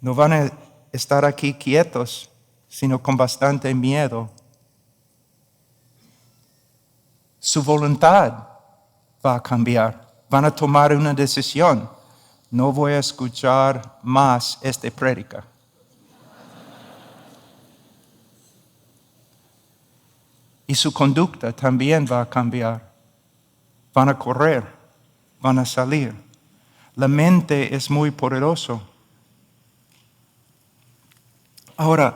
No van a estar aquí quietos, sino con bastante miedo. Su voluntad va a cambiar van a tomar una decisión. No voy a escuchar más esta prédica. Y su conducta también va a cambiar. Van a correr, van a salir. La mente es muy poderoso. Ahora,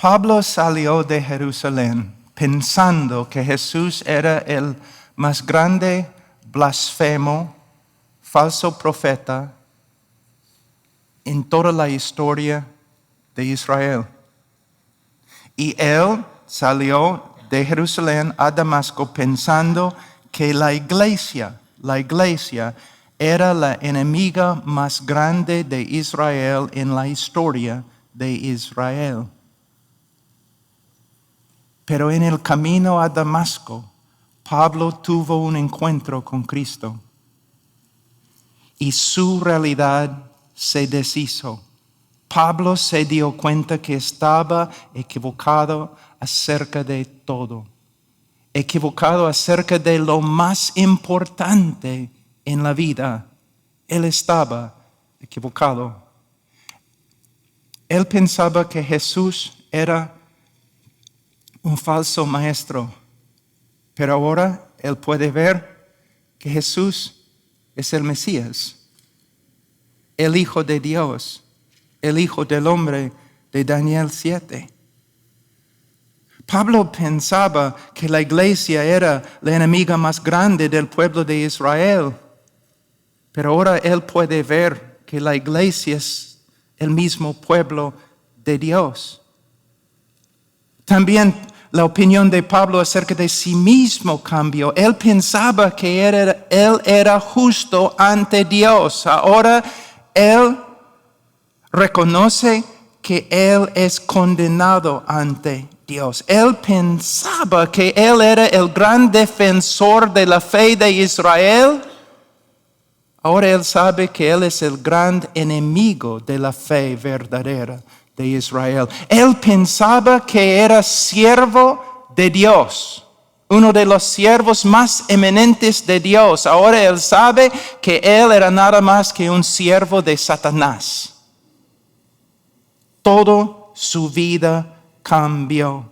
Pablo salió de Jerusalén pensando que Jesús era el más grande blasfemo, falso profeta en toda la historia de Israel. Y él salió de Jerusalén a Damasco pensando que la iglesia, la iglesia era la enemiga más grande de Israel en la historia de Israel. Pero en el camino a Damasco, Pablo tuvo un encuentro con Cristo y su realidad se deshizo. Pablo se dio cuenta que estaba equivocado acerca de todo, equivocado acerca de lo más importante en la vida. Él estaba equivocado. Él pensaba que Jesús era un falso maestro, pero ahora él puede ver que Jesús es el Mesías, el Hijo de Dios, el Hijo del Hombre de Daniel 7. Pablo pensaba que la iglesia era la enemiga más grande del pueblo de Israel, pero ahora él puede ver que la iglesia es el mismo pueblo de Dios. También la opinión de Pablo acerca de sí mismo cambió. Él pensaba que él era justo ante Dios. Ahora él reconoce que él es condenado ante Dios. Él pensaba que él era el gran defensor de la fe de Israel. Ahora él sabe que él es el gran enemigo de la fe verdadera de Israel. Él pensaba que era siervo de Dios, uno de los siervos más eminentes de Dios. Ahora él sabe que él era nada más que un siervo de Satanás. Todo su vida cambió.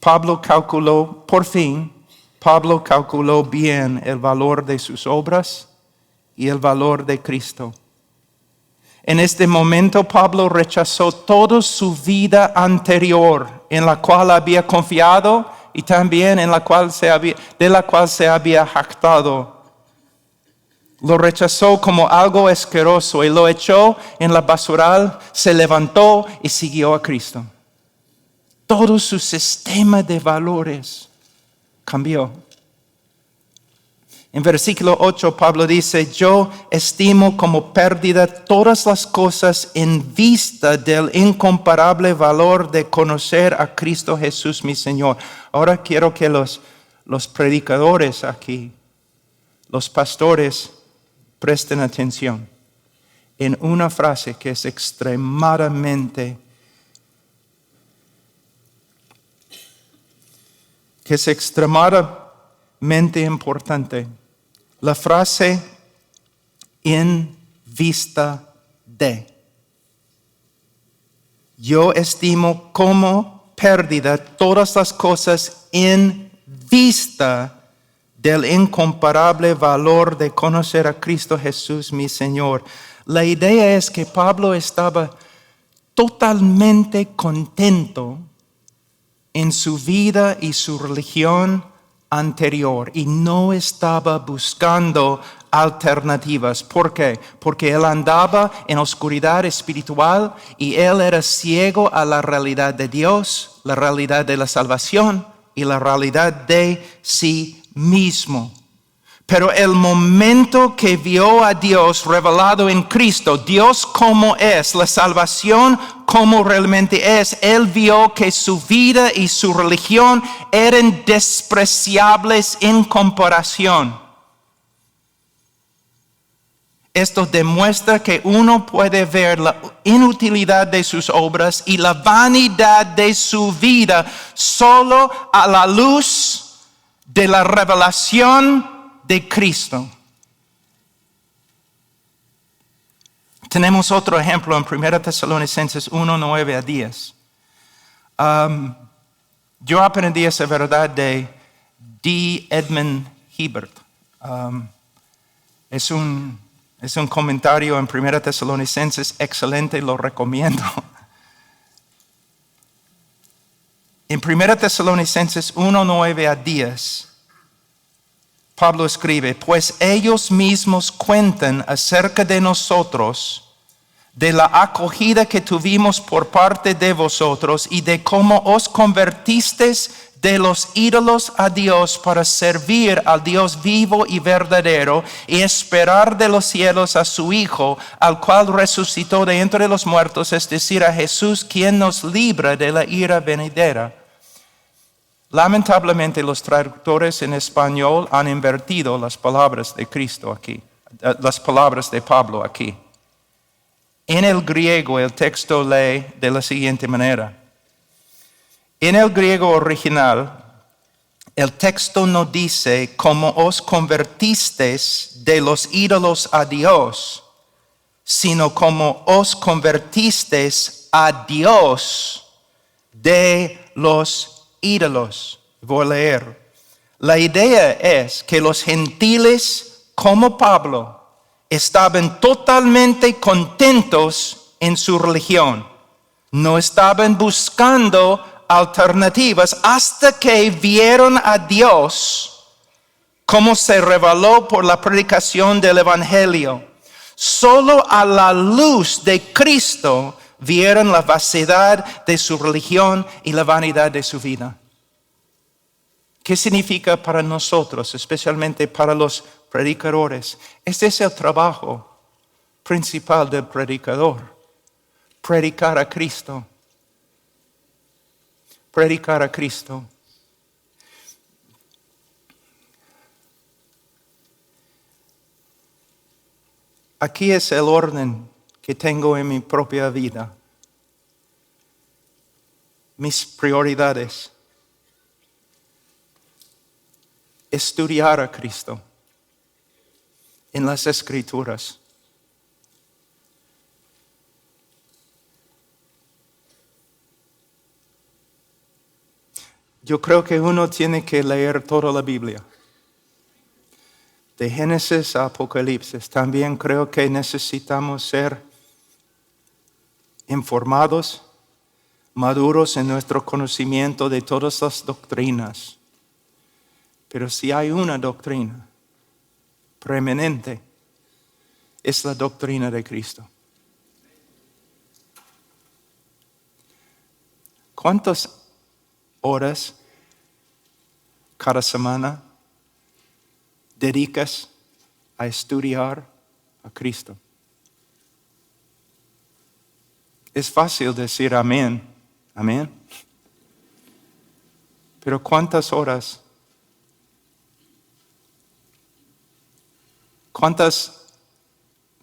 Pablo calculó, por fin, Pablo calculó bien el valor de sus obras y el valor de Cristo. En este momento Pablo rechazó toda su vida anterior en la cual había confiado y también en la cual se había, de la cual se había jactado. Lo rechazó como algo asqueroso y lo echó en la basural, se levantó y siguió a Cristo. Todo su sistema de valores cambió. En versículo 8 Pablo dice, yo estimo como pérdida todas las cosas en vista del incomparable valor de conocer a Cristo Jesús mi Señor. Ahora quiero que los, los predicadores aquí, los pastores, presten atención en una frase que es extremadamente que es extremadamente importante la frase en vista de. Yo estimo como pérdida todas las cosas en vista del incomparable valor de conocer a Cristo Jesús mi Señor. La idea es que Pablo estaba totalmente contento en su vida y su religión anterior y no estaba buscando alternativas. ¿Por qué? Porque él andaba en oscuridad espiritual y él era ciego a la realidad de Dios, la realidad de la salvación y la realidad de sí mismo. Pero el momento que vio a Dios revelado en Cristo, Dios como es, la salvación como realmente es, él vio que su vida y su religión eran despreciables en comparación. Esto demuestra que uno puede ver la inutilidad de sus obras y la vanidad de su vida solo a la luz de la revelación de Cristo. Tenemos otro ejemplo en 1 Tesalonicenses 1, 9 a 10. Um, yo aprendí esa verdad de D. Edmund Hebert. Um, es, un, es un comentario en 1 Tesalonicenses excelente, lo recomiendo. [LAUGHS] En 1 Tesalonicenses 1, 9 a 10 Pablo escribe, pues ellos mismos cuentan acerca de nosotros, de la acogida que tuvimos por parte de vosotros y de cómo os convertisteis de los ídolos a Dios para servir al Dios vivo y verdadero y esperar de los cielos a su Hijo, al cual resucitó de entre los muertos, es decir, a Jesús, quien nos libra de la ira venidera. Lamentablemente los traductores en español han invertido las palabras de Cristo aquí, eh, las palabras de Pablo aquí. En el griego el texto lee de la siguiente manera. En el griego original, el texto no dice cómo os convertisteis de los ídolos a Dios, sino como os convertisteis a Dios de los ídolos. Voy a leer. La idea es que los gentiles, como Pablo, estaban totalmente contentos en su religión. No estaban buscando alternativas hasta que vieron a Dios como se reveló por la predicación del Evangelio. Solo a la luz de Cristo vieron la vaciedad de su religión y la vanidad de su vida. ¿Qué significa para nosotros, especialmente para los predicadores? Este es el trabajo principal del predicador, predicar a Cristo. Predicar a Cristo. Aquí es el orden que tengo en mi propia vida. Mis prioridades. Estudiar a Cristo en las escrituras. Yo creo que uno tiene que leer toda la Biblia de Génesis a Apocalipsis. También creo que necesitamos ser informados, maduros en nuestro conocimiento de todas las doctrinas. Pero si hay una doctrina preeminente, es la doctrina de Cristo. ¿Cuántas horas cada semana dedicas a estudiar a Cristo. Es fácil decir amén, amén. Pero ¿cuántas horas? ¿Cuántas,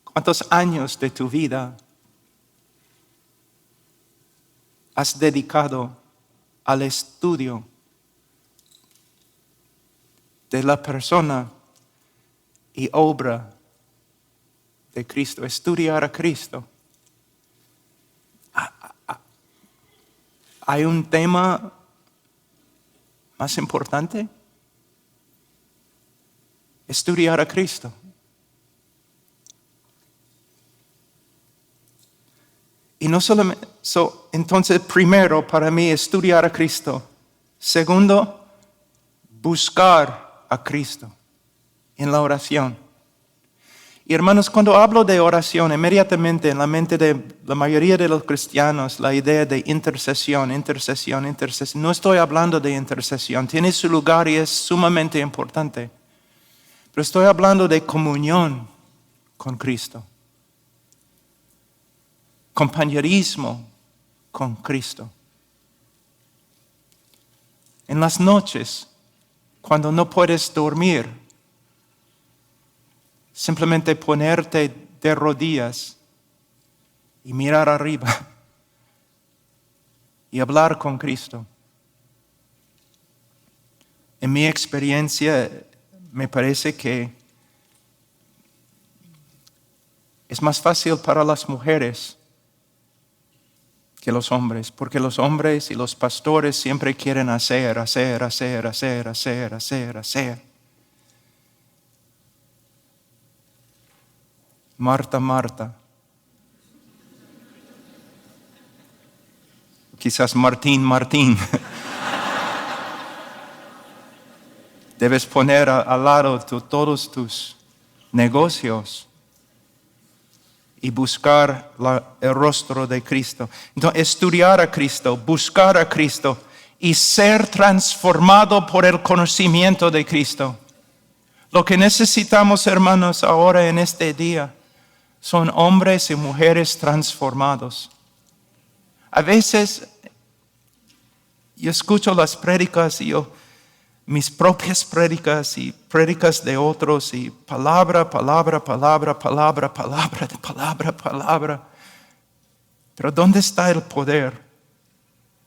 ¿Cuántos años de tu vida has dedicado al estudio de la persona y obra de Cristo, estudiar a Cristo. Ah, ah, ¿Hay un tema más importante? Estudiar a Cristo. Y no solamente, entonces primero para mí estudiar a Cristo. Segundo, buscar a Cristo en la oración. Y hermanos, cuando hablo de oración, inmediatamente en la mente de la mayoría de los cristianos, la idea de intercesión, intercesión, intercesión. No estoy hablando de intercesión, tiene su lugar y es sumamente importante. Pero estoy hablando de comunión con Cristo. Compañerismo con Cristo. En las noches, cuando no puedes dormir, simplemente ponerte de rodillas y mirar arriba y hablar con Cristo. En mi experiencia, me parece que es más fácil para las mujeres que los hombres, porque los hombres y los pastores siempre quieren hacer, hacer, hacer, hacer, hacer, hacer, hacer. Marta, Marta. Quizás Martín, Martín. [LAUGHS] Debes poner al lado todos tus negocios y buscar el rostro de Cristo. Estudiar a Cristo, buscar a Cristo y ser transformado por el conocimiento de Cristo. Lo que necesitamos, hermanos, ahora en este día son hombres y mujeres transformados. A veces yo escucho las prédicas y mis propias prédicas y prédicas de otros y palabra, palabra, palabra, palabra, palabra, palabra, palabra. Pero ¿dónde está el poder?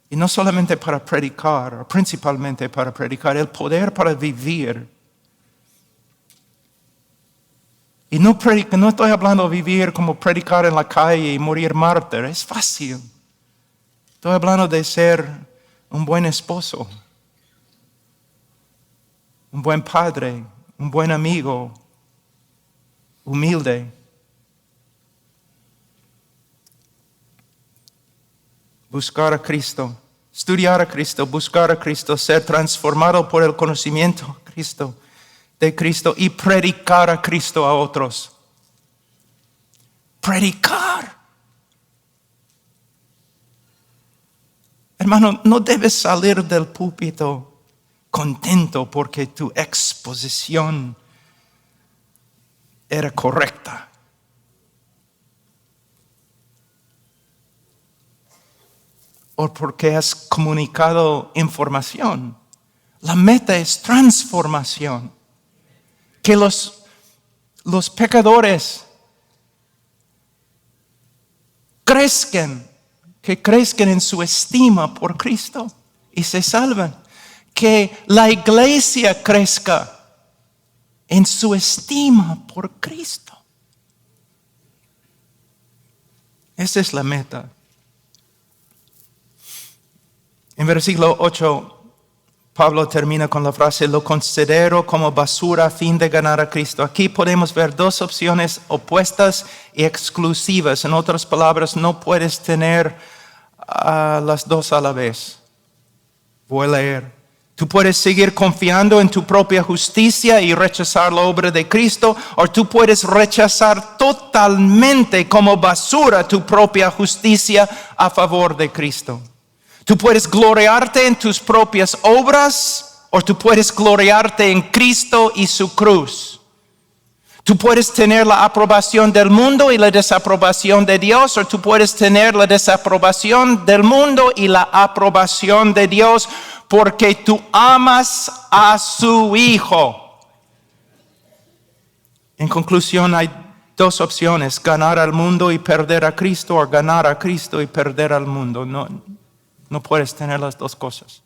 Y no solamente para predicar, principalmente para predicar, el poder para vivir. Y no, no estoy hablando de vivir como predicar en la calle y morir mártir, es fácil. Estoy hablando de ser un buen esposo, un buen padre, un buen amigo, humilde. Buscar a Cristo, estudiar a Cristo, buscar a Cristo, ser transformado por el conocimiento de Cristo, de Cristo y predicar a Cristo a otros. Predicar. Hermano, no debes salir del púlpito contento porque tu exposición era correcta. O porque has comunicado información. La meta es transformación. Que los, los pecadores crezcan, que crezcan en su estima por Cristo y se salvan que la iglesia crezca en su estima por Cristo. Esa es la meta. En versículo 8, Pablo termina con la frase, lo considero como basura a fin de ganar a Cristo. Aquí podemos ver dos opciones opuestas y exclusivas. En otras palabras, no puedes tener a las dos a la vez. Voy a leer. Tú puedes seguir confiando en tu propia justicia y rechazar la obra de Cristo, o tú puedes rechazar totalmente como basura tu propia justicia a favor de Cristo. Tú puedes gloriarte en tus propias obras, o tú puedes gloriarte en Cristo y su cruz. Tú puedes tener la aprobación del mundo y la desaprobación de Dios, o tú puedes tener la desaprobación del mundo y la aprobación de Dios porque tú amas a su Hijo. En conclusión, hay dos opciones, ganar al mundo y perder a Cristo o ganar a Cristo y perder al mundo. No, no puedes tener las dos cosas.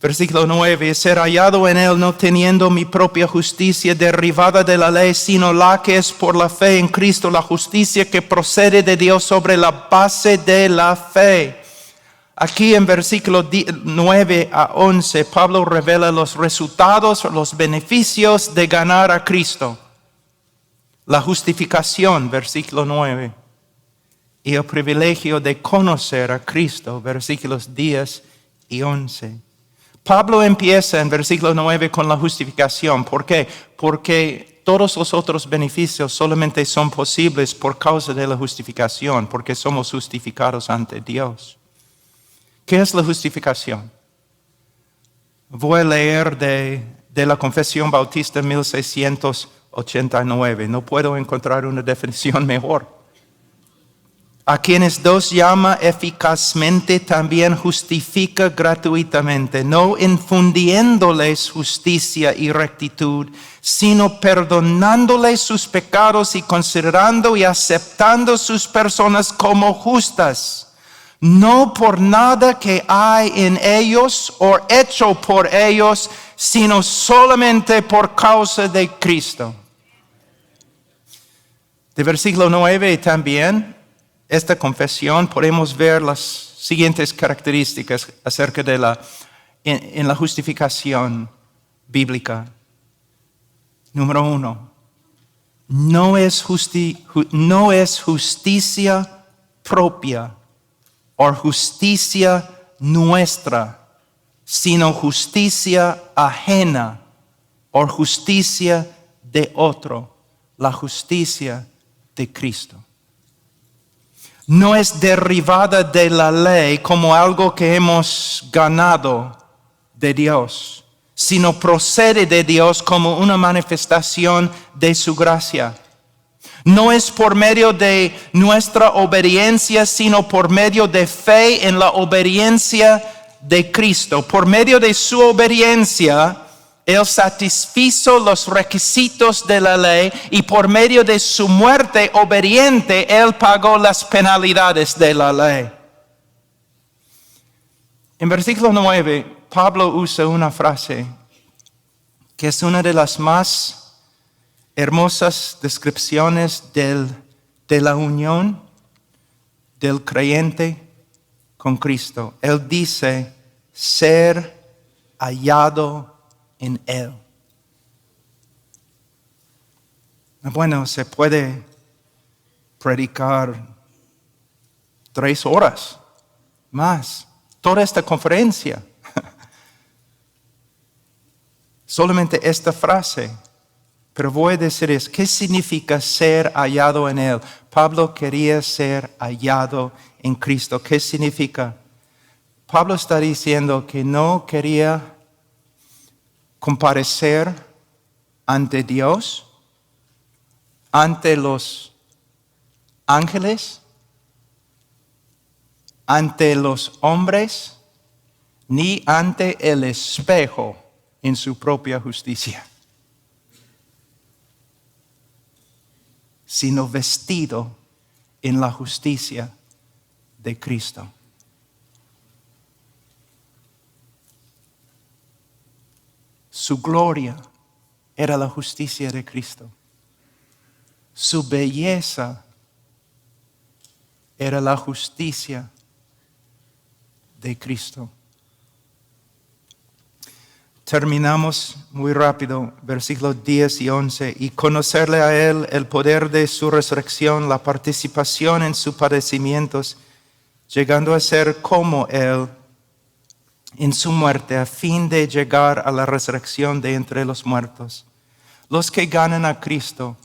Versículo 9, ser hallado en él no teniendo mi propia justicia derivada de la ley, sino la que es por la fe en Cristo, la justicia que procede de Dios sobre la base de la fe Aquí en versículo 9 a 11, Pablo revela los resultados, los beneficios de ganar a Cristo. La justificación, versículo 9. Y el privilegio de conocer a Cristo, versículos 10 y 11. Pablo empieza en versículo 9 con la justificación. ¿Por qué? Porque todos los otros beneficios solamente son posibles por causa de la justificación, porque somos justificados ante Dios. ¿Qué es la justificación? Voy a leer de, la Confesión Bautista 1689. No puedo encontrar una definición mejor. A quienes Dios llama eficazmente también justifica gratuitamente, no infundiéndoles justicia y rectitud, sino perdonándoles sus pecados y considerando y aceptando sus personas como justas no por nada que hay en ellos o hecho por ellos, sino solamente por causa de Cristo. De versículo 9 también, esta confesión, podemos ver las siguientes características acerca de la, en, la justificación bíblica. Número uno, no es, no es justicia propia o justicia nuestra, sino justicia ajena o justicia de otro, la justicia de Cristo. No es derivada de la ley como algo que hemos ganado de Dios, sino procede de Dios como una manifestación de su gracia. No es por medio de nuestra obediencia, sino por medio de fe en la obediencia de Cristo. Por medio de su obediencia, Él satisfizo los requisitos de la ley y por medio de su muerte obediente, Él pagó las penalidades de la ley. En versículo 9, Pablo usa una frase que es una de las más hermosas descripciones de la unión del creyente con Cristo. Él dice, ser hallado en Él. Bueno, se puede predicar tres horas más, toda esta conferencia. [LAUGHS] Solamente esta frase. Pero voy a decir es, ¿qué significa ser hallado en Él? Pablo quería ser hallado en Cristo. ¿Qué significa? Pablo está diciendo que no quería comparecer ante Dios, ante los ángeles, ante los hombres, ni ante el espejo en su propia justicia. sino vestido en la justicia de Cristo. Su gloria era la justicia de Cristo. Su belleza era la justicia de Cristo. Terminamos muy rápido, versículos 10 y 11, y conocerle a Él el poder de su resurrección, la participación en sus padecimientos, llegando a ser como Él en su muerte, a fin de llegar a la resurrección de entre los muertos. Los que ganan a Cristo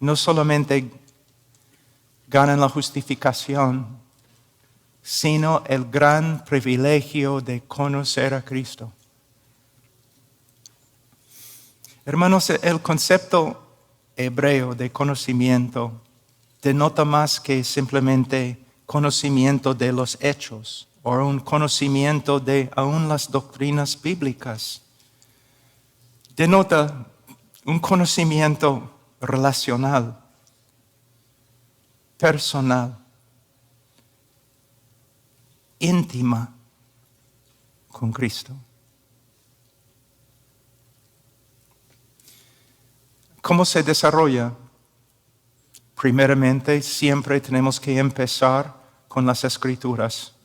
no solamente ganan la justificación, sino el gran privilegio de conocer a Cristo. Hermanos, el concepto hebreo de conocimiento denota más que simplemente conocimiento de los hechos o un conocimiento de aún las doctrinas bíblicas. Denota un conocimiento relacional, personal, íntima con Cristo. ¿Cómo se desarrolla? Primeramente, siempre tenemos que empezar con las escrituras,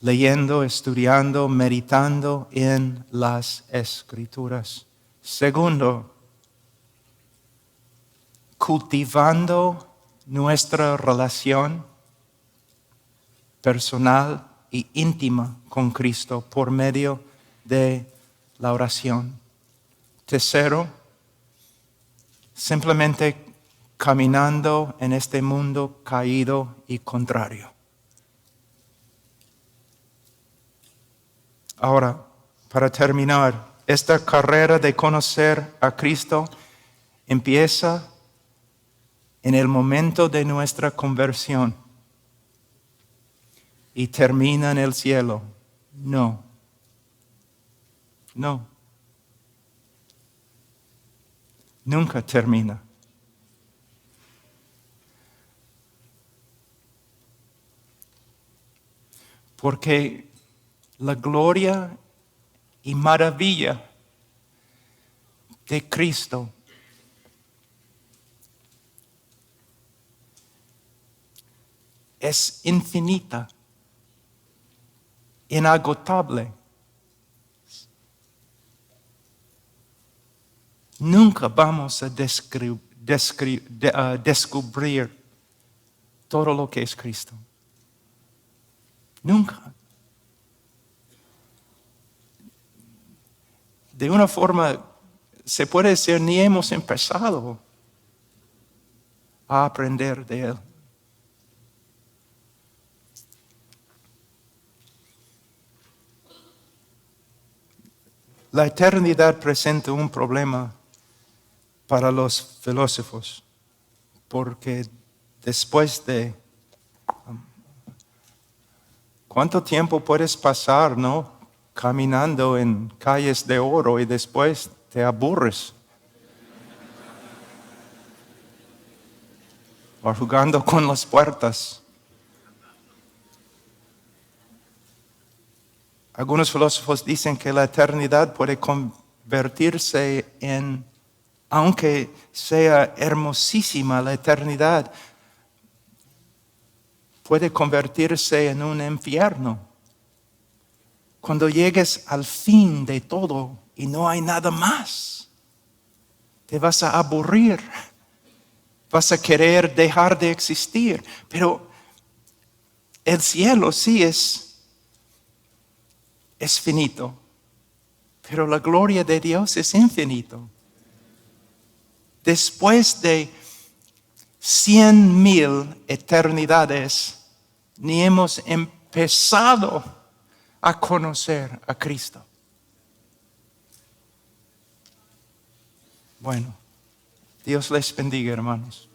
leyendo, estudiando, meditando en las escrituras. Segundo, cultivando nuestra relación personal y íntima con Cristo por medio de la oración. Tercero, simplemente caminando en este mundo caído y contrario. Ahora, para terminar, esta carrera de conocer a Cristo empieza en el momento de nuestra conversión y termina en el cielo. No. No. nunca termina. Porque la gloria y maravilla de Cristo es infinita, inagotable. Nunca vamos a descubrir todo lo que es Cristo. Nunca. De una forma, se puede decir, ni hemos empezado a aprender de Él. La eternidad presenta un problema para los filósofos, porque después de... ¿Cuánto tiempo puedes pasar, no? Caminando en calles de oro y después te aburres. O jugando con las puertas. Algunos filósofos dicen que la eternidad puede convertirse en, aunque sea hermosísima la eternidad, puede convertirse en un infierno. Cuando llegues al fin de todo y no hay nada más, te vas a aburrir, vas a querer dejar de existir, pero el cielo sí es es finito, pero la gloria de Dios es infinito. Después de cien mil eternidades, ni hemos empezado a conocer a Cristo. Bueno, Dios les bendiga, hermanos.